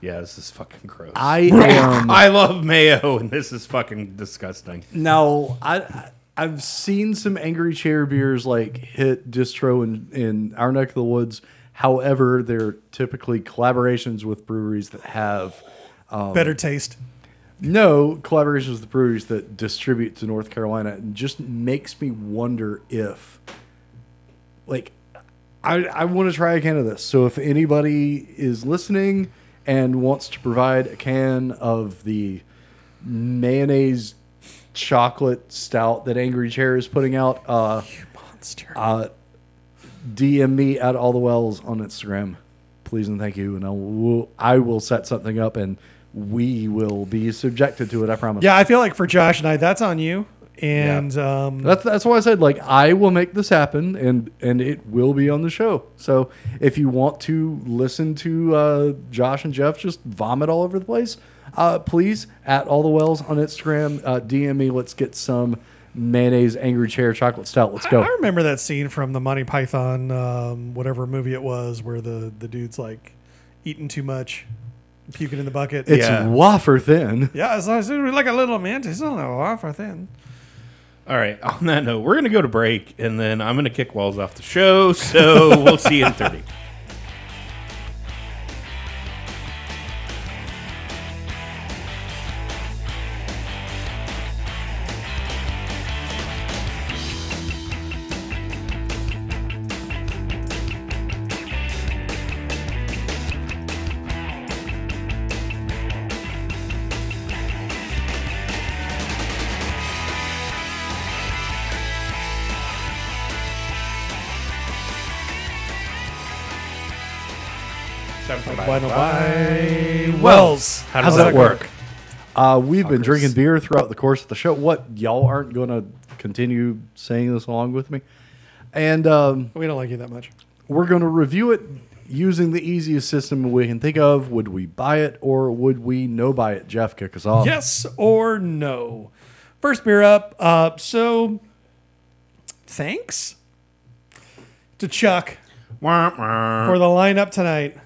Yeah, this is fucking gross. I am. I love mayo, and this is fucking disgusting. No, I I- I've seen some angry chair beers like hit distro in, in our neck of the woods. However, they're typically collaborations with breweries that have um, Better taste. no collaborations with the breweries that distribute to North Carolina. It just makes me wonder if, like, I I want to try a can of this. So if anybody is listening and wants to provide a can of the mayonnaise chocolate stout that Angry Chair is putting out, uh, Monster. uh, DM me at all the wells on Instagram, please and thank you, and I will I will set something up and we will be subjected to it. I promise. yeah, I feel like for Josh and I that's on you. And um That's that's why I said like I will make this happen and and it will be on the show. So if you want to listen to uh, Josh and Jeff just vomit all over the place, uh, please at all the wells on Instagram, uh, DM me. Let's get some mayonnaise angry chair chocolate stout. Let's go. I go. remember that scene from the Monty Python, um, whatever movie it was, where the, the dude's like eating too much, puking in the bucket. It's Yeah. wafer thin. yeah, it's like, it's like a little mantis, a little wafer thin. All right. On that note, we're gonna go to break, and then I'm gonna kick Wells off the show. So we'll see you in thirty. Bueno, bye. Wells, How does that that work? Uh, we've been Fuckers. drinking beer throughout the course of the show. What y'all aren't going to continue saying this along with me, and um, We don't like you that much. we're going to review it using the easiest system we can think of. Would we buy it or would we no buy it? Jeff, kick us off. Yes or no? First beer up. Uh, so, thanks to Chuck Wah, wah. for the lineup tonight.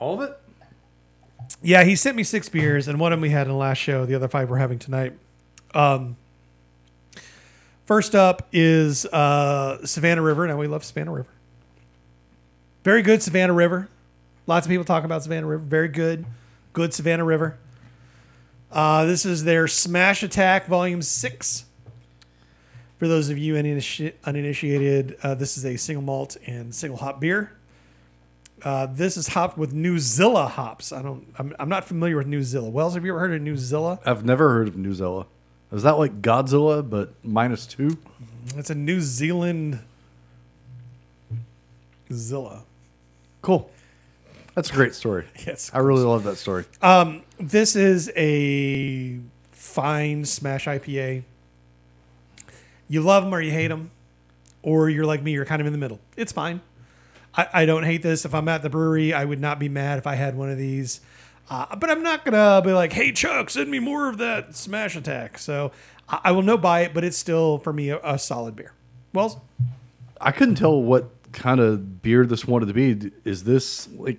All of it. Yeah, he sent me six beers, and one of them we had in the last show. The other five we're having tonight. Um, first up is uh, Savannah River. Now we love Savannah River. Very good Savannah River. Lots of people talk about Savannah River. Very good, good Savannah River. Uh, this is their Smash Attack Volume Six. For those of you uniniti- uninitiated, uh, this is a single malt and single hop beer. Uh, this is hopped with New Zilla hops. I don't. I'm, I'm not familiar with New Zilla. Wells, have you ever heard of New Zilla? I've never heard of New Zilla. Is that like Godzilla but minus two? It's a New Zealand Zilla. Cool. That's a great story. Yes. I really love that story. Um, this is a fine smash IPA. You love them or you hate them, or you're like me, you're kind of in the middle. It's fine. I, I don't hate this. If I'm at the brewery, I would not be mad if I had one of these. Uh, but I'm not gonna be like, "Hey Chuck, send me more of that Smash Attack." So I, I will no buy it, but it's still for me a, a solid beer. Well, I couldn't tell what kind of beer this wanted to be. Is this like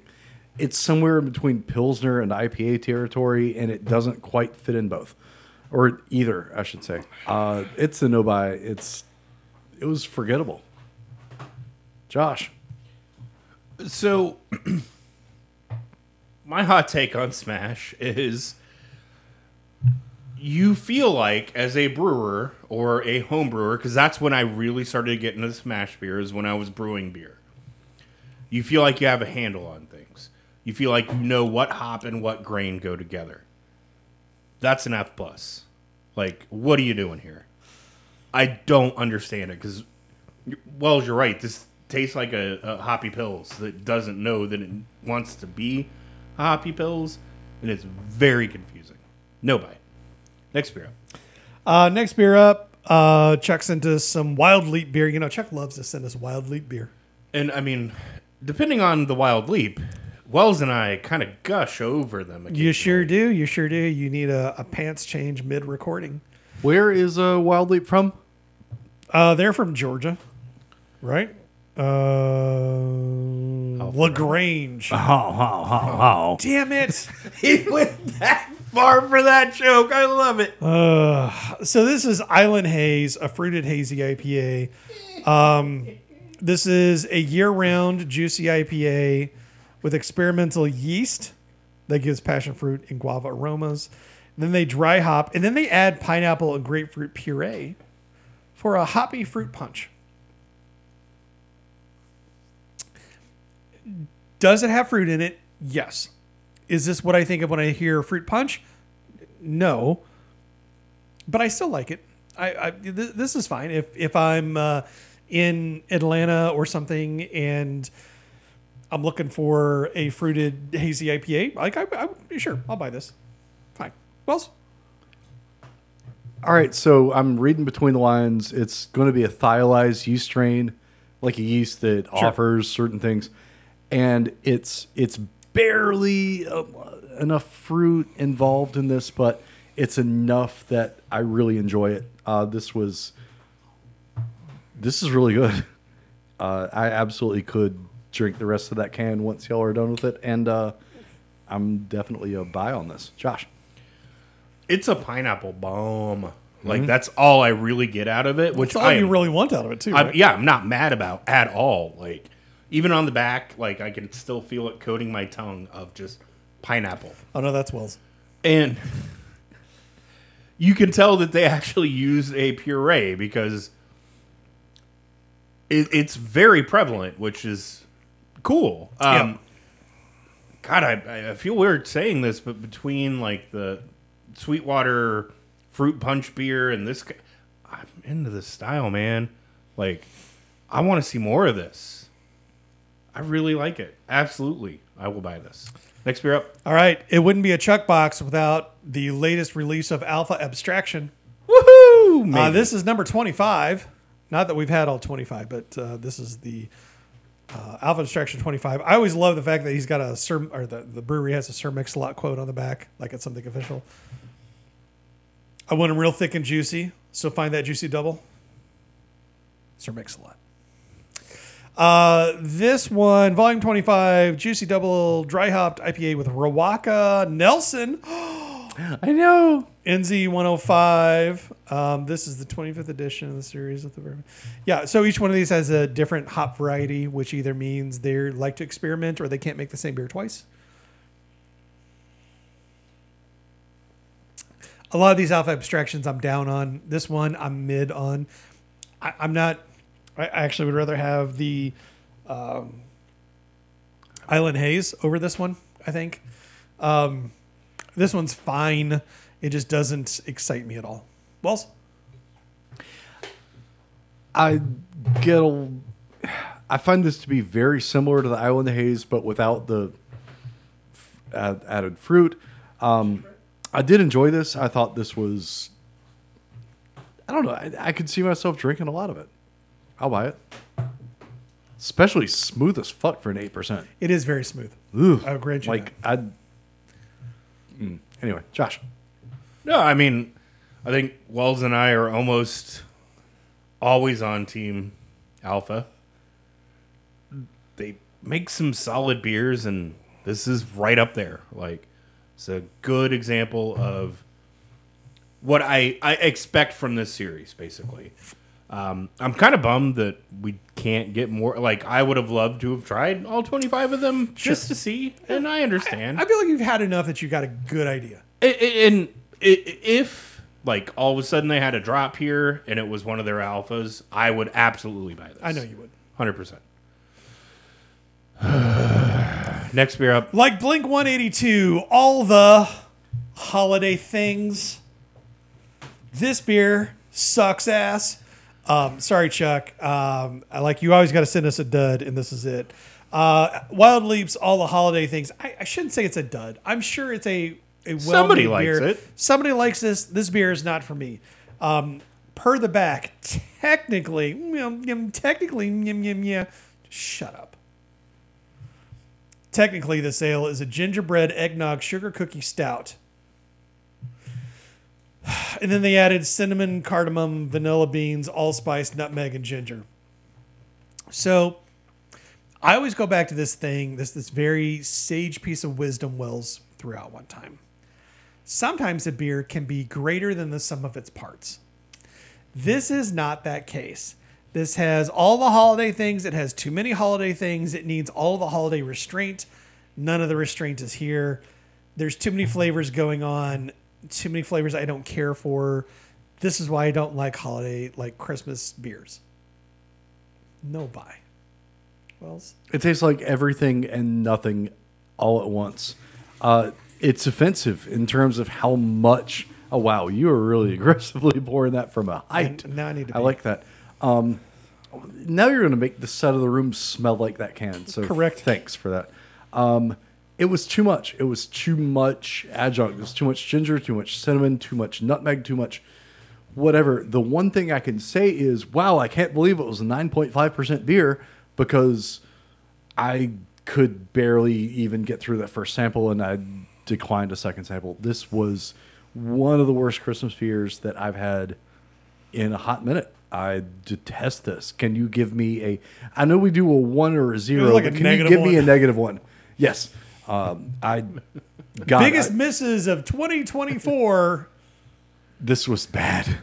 it's somewhere in between Pilsner and IPA territory, and it doesn't quite fit in both, or either, I should say. Uh, it's a no buy. It's it was forgettable. Josh, So, my hot take on Smash is you feel like, as a brewer or a home brewer, because that's when I really started getting into Smash beer, is when I was brewing beer. You feel like you have a handle on things. You feel like you know what hop and what grain go together. That's an F plus. Like, what are you doing here? I don't understand it because, well, you're right. This tastes like a, a hoppy pills that doesn't know that it wants to be a hoppy pills, and it's very confusing. No buy. Next beer up. uh, next beer up, uh, Chuck sent us some Wild Leap beer. You know, Chuck loves to send us Wild Leap beer. And I mean, depending on the wild leap, Wells and I kind of gush over them. You sure do. You sure do. You need a, a pants change mid recording. where is uh, Wild Leap from? Uh, they're from Georgia, right? Uh, Lagrange. Oh, oh, oh, oh. Damn it. He went that far for that joke. I love it. Uh, so this is Island Haze, a fruited hazy IPA. Um, this is a year-round juicy IPA with experimental yeast that gives passion fruit and guava aromas. then they dry hop, and then they add pineapple and grapefruit puree for a hoppy fruit punch. Does it have fruit in it? Yes. Is this what I think of when I hear fruit punch? No. But I still like it. I, I th- this is fine if if I'm uh, in Atlanta or something and I'm looking for a fruited hazy IPA. Like I, I sure I'll buy this. Fine. Wells. All right, so I'm reading between the lines. It's going to be a thiolized yeast strain, like a yeast that offers certain things, and it's it's barely uh, enough fruit involved in this, but it's enough that I really enjoy it. Uh, this was this is really good. Uh, I absolutely could drink the rest of that can once y'all are done with it, and uh, I'm definitely a buy on this. Josh. It's a pineapple bomb. Like that's all I really get out of it. Which That's all I you really want out of it too. I'm, yeah, I'm not mad about at all. Like even on the back, like I can still feel it coating my tongue of just pineapple. Oh no, that's Wells. And you can tell that they actually use a puree because it, it's very prevalent, which is cool. Um. God, I, I feel weird saying this, but between like the Sweetwater fruit punch beer and this, I'm into this style, man. Like, I want to see more of this. I really like it. Absolutely, I will buy this. Next beer up. All right, it wouldn't be a Chuck box without the latest release of Alpha Abstraction. Woohoo! Uh, this is number 25. Not that we've had all 25, but uh, this is the uh, Alpha Abstraction 25. I always love the fact that he's got a Sir, or the, the brewery has a Sir Mix-a-Lot quote on the back, like it's something official. I want them real thick and juicy, so find that juicy double. Sir Mix-a-Lot. Uh, this one, volume 25, juicy double, dry hopped IPA with Riwaka Nelson. I know. NZ 105. Um, this is the 25th edition of the series of the bourbon. Yeah, so each one of these has a different hop variety, which either means they like to experiment or they can't make the same beer twice. A lot of these alpha abstractions I'm down on. This one I'm mid on. I, I'm not. I actually would rather have the. Um, Island Haze over this one. I think um, this one's fine. It just doesn't excite me at all. Wells, I get a, I find this to be very similar to the Island Haze, but without the f- add, added fruit. Um, I did enjoy this. I thought this was, I don't know, I, I could see myself drinking a lot of it. I'll buy it. Especially smooth as fuck for an 8%. it is very smooth. Ugh. I'll grant you Like, I'd. Mm. Anyway, Josh. No, I mean, I think Wells and I are almost always on Team Alpha. They make some solid beers, and this is right up there. Like, it's a good example of what I, I expect from this series, basically. Um, I'm kind of bummed that we can't get more. Like, I would have loved to have tried all 25 of them just to see, and I understand. I feel like you've had enough that you got a good idea. I- I- and if like all of a sudden they had a drop here and it was one of their alphas, I would absolutely buy this. I know you would. hundred percent. Next beer up. Like Blink 182, all the holiday things. This beer sucks ass. Um, sorry, Chuck. Um, I like you always got to send us a dud, and this is it. Uh, Wild Leaps, all the holiday things. I, I shouldn't say it's a dud. I'm sure it's a a well Somebody likes beer. it. Somebody likes this. This beer is not for me. Um, per the back, technically, yum, yum, technically, yum, yum, yeah. Shut up. Technically, this ale is a gingerbread eggnog sugar cookie stout. And then they added cinnamon, cardamom, vanilla beans, allspice, nutmeg, and ginger. So I always go back to this thing, this this very sage piece of wisdom Wells threw out one time. Sometimes a beer can be greater than the sum of its parts. This is not that case. This has all the holiday things. It has too many holiday things. It needs all the holiday restraint. None of the restraint is here. There's too many flavors going on. Too many flavors I don't care for. This is why I don't like holiday, like Christmas beers. No buy. Wells? It tastes like everything and nothing all at once. Uh, it's offensive in terms of how much. Oh wow, you are really aggressively pouring that from a height. And now I need to I be- like that. Um, now you're going to make the side of the room smell like that can. So Correct. Thanks for that. Um, it was too much. It was too much adjunct. It was too much ginger, too much cinnamon, too much nutmeg, too much whatever. The one thing I can say is, wow, I can't believe it was a 9.5% beer because I could barely even get through that first sample and I declined a second sample. This was one of the worst Christmas beers that I've had in a hot minute. I detest this. Can you give me a? I know we do a one or a zero. like a can negative you give me a negative one? Yes. Um, I. God, Biggest I- misses of 2024. this was bad.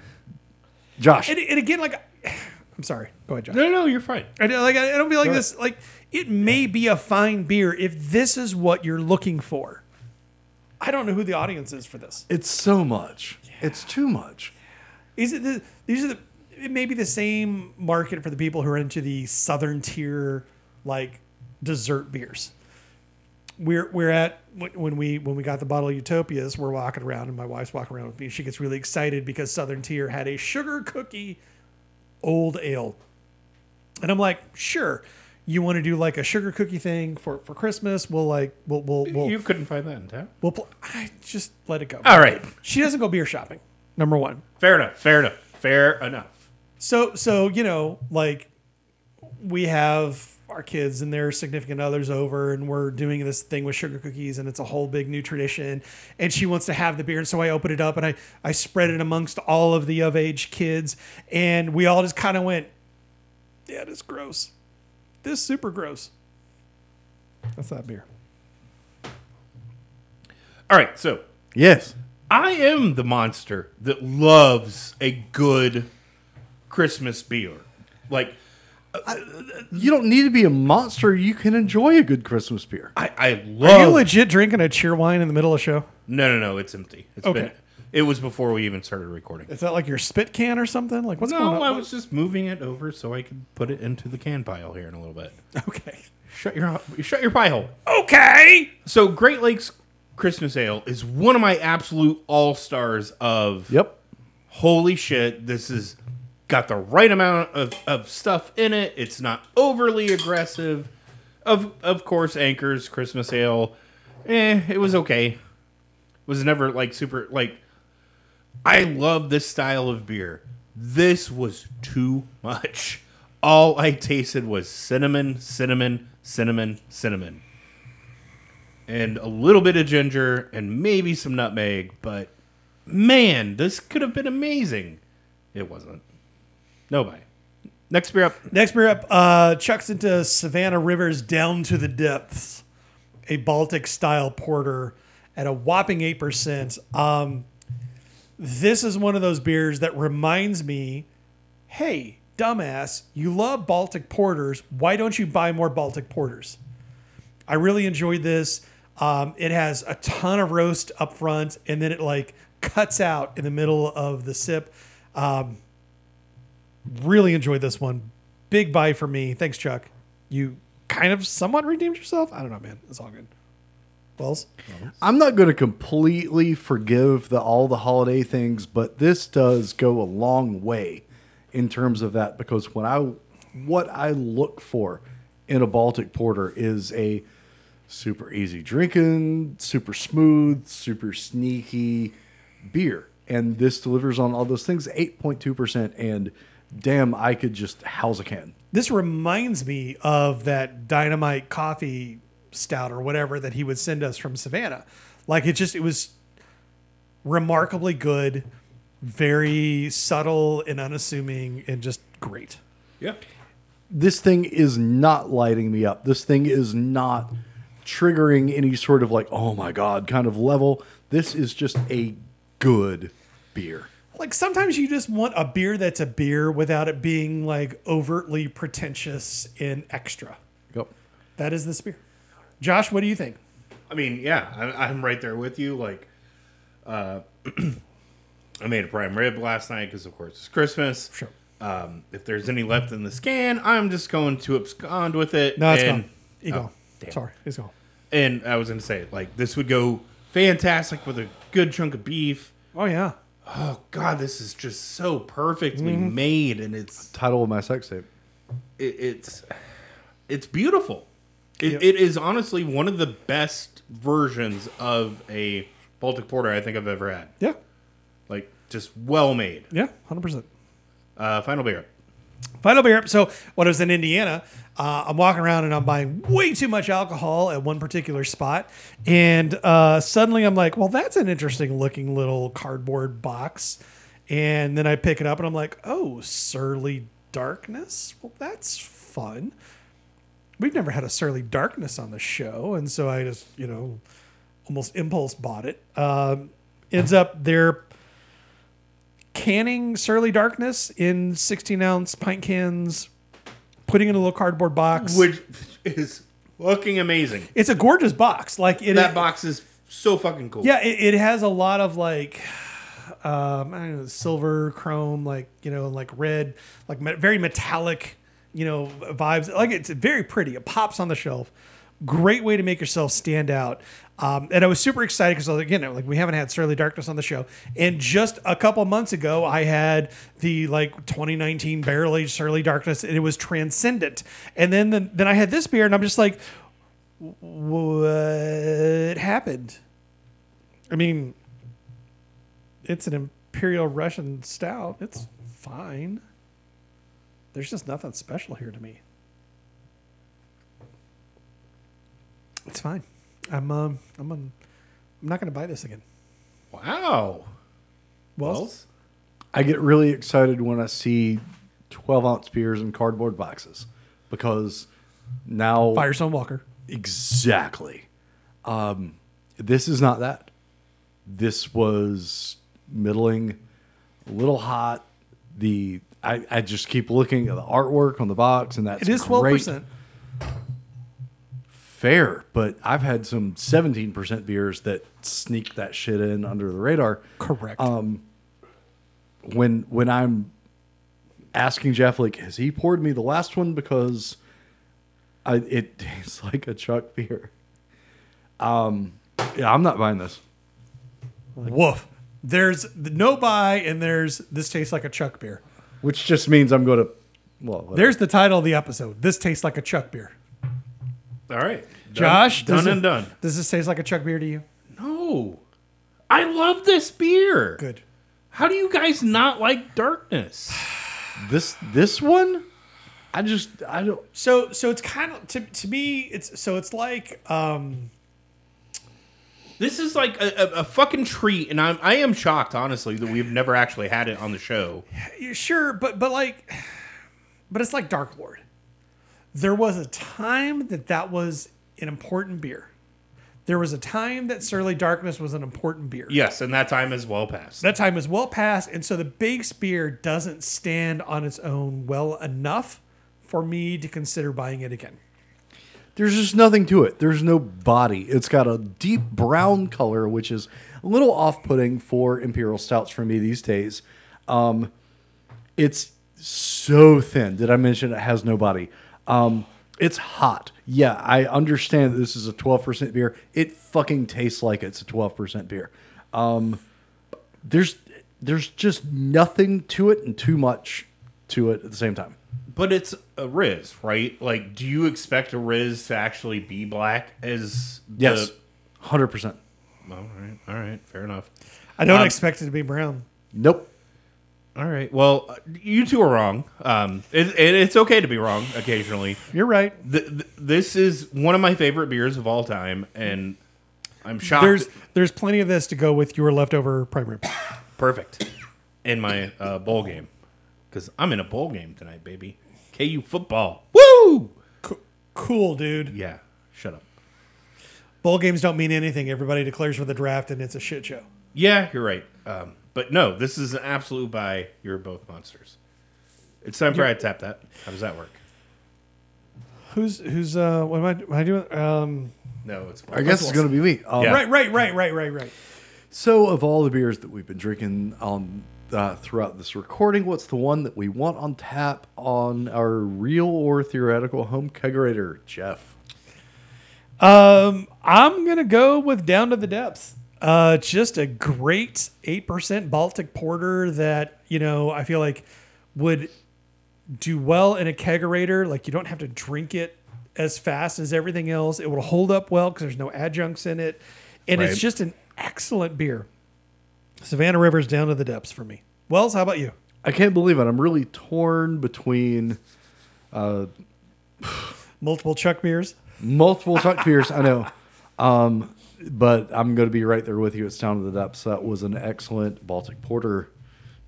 Josh, and, and again, like, I'm sorry. Go ahead, Josh. No, no, you're fine. I don't, like I don't feel like Go this. Like it may be a fine beer if this is what you're looking for. I don't know who the audience is for this. it's so much. It's too much. Is it the these are the it may be the same market for the people who are into the southern tier like dessert beers. We're we're at when we when we got the bottle of Utopias, we're walking around and my wife's walking around with me. She gets really excited because Southern Tier had a sugar cookie old ale. And I'm like, sure. You want to do like a sugar cookie thing for, for Christmas? We'll like we'll we'll we'll, you couldn't find that in town. we'll pl- I just let it go. All right. She doesn't go beer shopping. Number one. Fair enough. Fair enough. Fair enough. So so you know like we have our kids and their significant others over and we're doing this thing with sugar cookies and it's a whole big new tradition and she wants to have the beer and so I open it up and I I spread it amongst all of the of age kids and we all just kind of went yeah this gross this is super gross that's that beer All right. So Yes. I am the monster that loves a good Christmas beer. Like You don't need to be a monster. You can enjoy a good Christmas beer. I, I are you legit drinking a Cheerwine in the middle of the show no, no, no. It's empty. It's Okay. been. It was before we even started recording. is that like your spit can or something like what's going on? No, I was just moving it over so I could put it into the can pile here in a little bit. okay shut your shut your pie hole. Okay. So Great Lakes Christmas Ale is one of my absolute all stars of Yep. holy shit, this is got the right amount of, of stuff in it. It's not overly aggressive. Of of course, Anchor's Christmas Ale, eh, it was okay. It was never like super like. I love this style of beer. This was too much. All I tasted was cinnamon, cinnamon, cinnamon, cinnamon, and a little bit of ginger and maybe some nutmeg, but man, this could have been amazing. It wasn't. Nobody. Next beer up. Next beer up, uh, chucks into Savannah Rivers down to the depths, a Baltic style porter at a whopping eight percent. Um, this is one of those beers that reminds me, hey, dumbass, you love Baltic porters. Why don't you buy more Baltic porters? I really enjoyed this. Um, it has a ton of roast up front, and then it like cuts out in the middle of the sip. Um, really enjoyed this one. Big buy for me. Thanks, Chuck. You kind of somewhat redeemed yourself. I don't know, man. It's all good. Wells, I'm not going to completely forgive the all the holiday things, but this does go a long way in terms of that because when I what I look for in a Baltic porter is a super easy drinking, super smooth, super sneaky beer. And this delivers on all those things 8.2% and damn I could just house a can. this reminds me of that dynamite coffee stout or whatever that he would send us from Savannah. Like it just it was remarkably good, very subtle and unassuming, and just great. Yeah. this thing is not lighting me up. This thing is not triggering any sort of like, oh my God kind of level. This is just a good beer. Like sometimes you just want a beer that's a beer without it being like overtly pretentious and extra. Yep. That is this beer. Josh, what do you think? I mean, yeah, I, I'm right there with you. Like, uh, I made a prime rib last night because, of course, it's Christmas. Sure. Um, if there's any left in the scan, I'm just going to abscond with it. No, it's and, gone. It's gone. Oh, damn. Sorry, it's gone. And I was going to say, like, this would go fantastic with a good chunk of beef. Oh yeah. Oh God, this is just so perfectly made, and it's Title of my sex tape. it, it's it's beautiful. It, Yep. it is honestly one of the best versions of a Baltic Porter I think I've ever had. Yeah. Like just well made. Yeah. Hundred percent. Uh, final beer. Final beer. So when I was in Indiana, uh, I'm walking around and I'm buying way too much alcohol at one particular spot, and uh, suddenly I'm like, "Well, that's an interesting looking little cardboard box." And then I pick it up and I'm like, "Oh, Surly Darkness. Well, that's fun." We've never had a Surly Darkness on the show, and so I just, you know, almost impulse bought it. Um, ends up there canning Surly Darkness in 16 ounce pint cans, putting in a little cardboard box. Which is looking amazing. it's a gorgeous box. Like it, That box is so fucking cool. yeah, it, it has a lot of like, um, I don't know, silver, chrome, like you know, like red, like me- very metallic, you know, vibes. Like it's very pretty. It pops on the shelf. Great way to make yourself stand out. Um, and I was super excited because again, like we haven't had Surly Darkness on the show, and just a couple months ago, I had the like 2019 barrel aged Surly Darkness, and it was transcendent. And then the, then I had this beer, and I'm just like, what happened? I mean, it's an Imperial Russian stout. It's fine. There's just nothing special here to me. It's fine. I'm um I'm um, I'm not going to buy this again. Wow. Wells? Wells? I get really excited when I see 12 ounce beers in cardboard boxes because now. Firestone Walker. Exactly. Um, this is not that. This was middling, a little hot. The I, I just keep looking at the artwork on the box, and that's It is twelve percent. Fair. But I've had some 17% beers that sneak that shit in under the radar. Correct. when when I'm asking Jeff, like, has he poured me the last one? Because I, it tastes like a Chuck beer. Um, yeah, I'm not buying this. Woof. There's no buy, and there's this tastes like a Chuck beer. Which just means I'm going to. Well, whatever. There's the title of the episode. This tastes like a Chuck beer. All right. Done- Josh, Done, and it- done. Does this taste like a Chuck beer to you? No. I love this beer. Good. How do you guys not like darkness? this this one. I just I don't. So so it's kind of to, to me it's so it's like um This is like a, a, a fucking treat, and I'm I am shocked, honestly, that we've never actually had it on the show. sure but but like but it's like Dark Lord. There was a time that that was an important beer. There was a time that Surly Darkness was an important beer. Yes, and that time is well past. That time is well past, and so the big spear doesn't stand on its own well enough for me to consider buying it again. There's just nothing to it. There's no body. It's got a deep brown color, which is a little off-putting for imperial stouts for me these days. Um, it's so thin. Did I mention it has no body? Um, it's hot. Yeah, I understand that this is a 12% beer. It fucking tastes like it's a 12% beer. Um, there's there's just nothing to it and too much to it at the same time. But it's a RIS, right? Like, do you expect a RIS to actually be black as the- Yes, 100%. all right, all right, fair enough. I don't Um, expect it to be brown. Nope. All right, well, uh, you two are wrong. Um, it, it, it's okay to be wrong occasionally. You're right. Th- th- this is one of my favorite beers of all time, and I'm shocked. There's there's plenty of this to go with your leftover prime rib. perfect in my uh, bowl game because I'm in a bowl game tonight, baby. KU football. Woo! Co- cool, dude. Yeah, shut up. Bowl games don't mean anything. Everybody declares for the draft, and it's a shit show. Yeah, you're right. Um, but no, this is an absolute buy. You're both monsters. It's time for I tap that. How does that work? Who's who's uh what am I, what am I doing? Um, No, it's I guess it's going to be me. Um, Yeah. right, right, right, right, right, right. So, of all the beers that we've been drinking on uh, throughout this recording, what's the one that we want on tap on our real or theoretical home kegerator, Jeff? Um, I'm gonna go with Down to the Depths. Uh, just a great eight percent Baltic porter that you know I feel like would do well in a kegerator. Like you don't have to drink it as fast as everything else. It will hold up well because there's no adjuncts in it, and Right. it's just an excellent beer. Savannah Rivers Down to the Depths for me. Wells, how about you? I can't believe it. I'm really torn between uh, Multiple Chuck beers. multiple Chuck beers. I know. Um, but I'm going to be right there with you. It's down to the depths. That was an excellent Baltic Porter.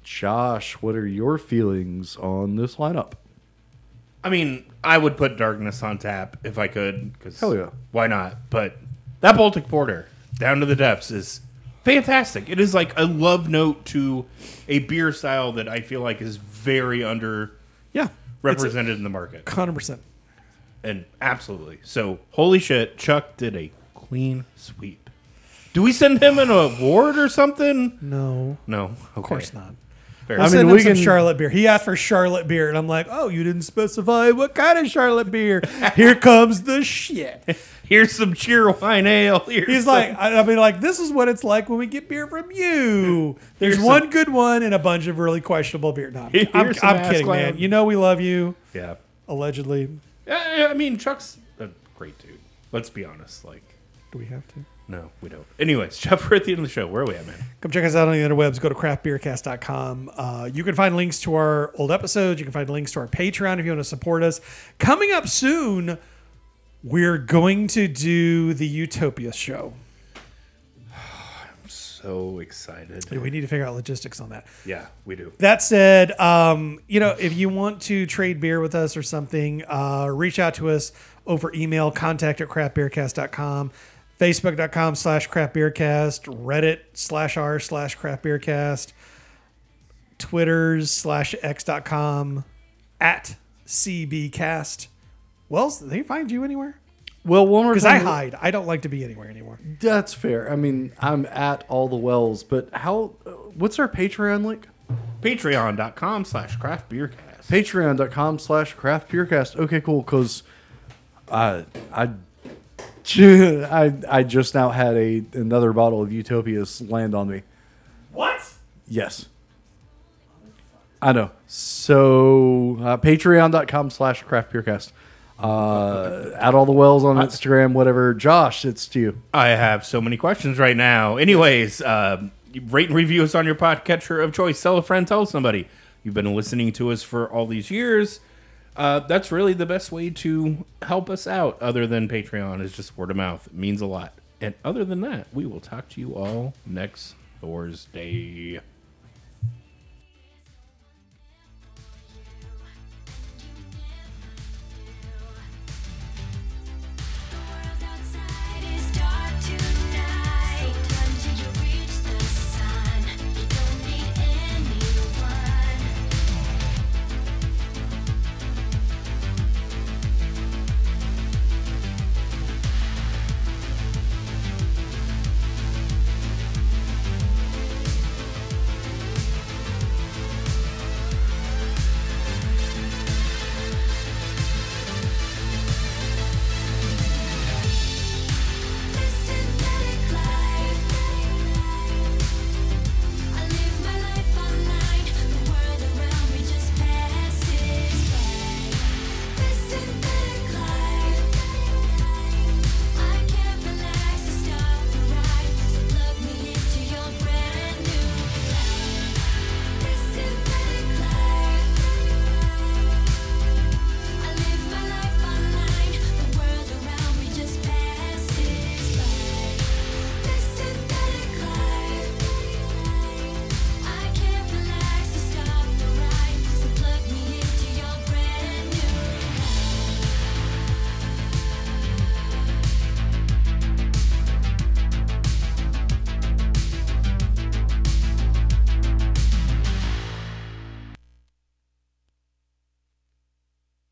Josh, what are your feelings on this lineup? I mean, I would put darkness on tap if I could. Cause Hell yeah. Why not? But that Baltic Porter, down to the depths, is fantastic. It is like a love note to a beer style that I feel like is very underrepresented Yeah, represented in the market. hundred percent. And absolutely. So, holy shit, Chuck did a clean sweep. Do we send him an award or something? No, No. Okay. of course not. Fair. We'll I mean, send him we some can- Charlotte beer. He asked for Charlotte beer, and I'm like, oh, you didn't specify what kind of Charlotte beer. Here comes the shit. Here's some Cheerwine ale. Here's He's some- like, I, I mean, like, this is what it's like when we get beer from you. There's Here's one some- good one and a bunch of really questionable beer. No, I'm, I'm, some I'm ass kidding, clown. man. You know we love you, yeah. allegedly. Yeah, I mean, Chuck's a great dude. Let's be honest. Like, Do we have to? no, we don't. Anyways, Jeff, we're at the end of the show. Where are we at, man? Come check us out on the interwebs. Go to craftbeercast.com. Uh, you can find links to our old episodes. You can find links to our Patreon if you want to support us. Coming up soon, we're going to do the Utopia show. I'm so excited. We need to figure out logistics on that. Yeah, we do. That said, um, you know, if you want to trade beer with us or something, uh, reach out to us over email, contact at craftbeercast.com, facebook.com slash craftbeercast, reddit slash r slash craftbeercast, twitters slash x.com, at cbcast. Wells, they find you anywhere? Well, one more Because I hide. I don't like to be anywhere anymore. That's fair. I mean, I'm at all the wells, but how? What's our Patreon link? Patreon.com slash craft beer cast. Patreon.com slash craft beercast. Okay, cool. Because I I I I just now had a another bottle of Utopias land on me. What? Yes. I know. So uh, patreon.com slash craft beercast. Uh, add all the wells on Instagram, whatever. Josh, it's to you. I have so many questions right now. Anyways, uh, rate and review us on your podcatcher of choice. Tell a friend, tell somebody. You've been listening to us for all these years. Uh, that's really the best way to help us out, other than Patreon, is just word of mouth. It means a lot. And other than that, we will talk to you all next Thursday.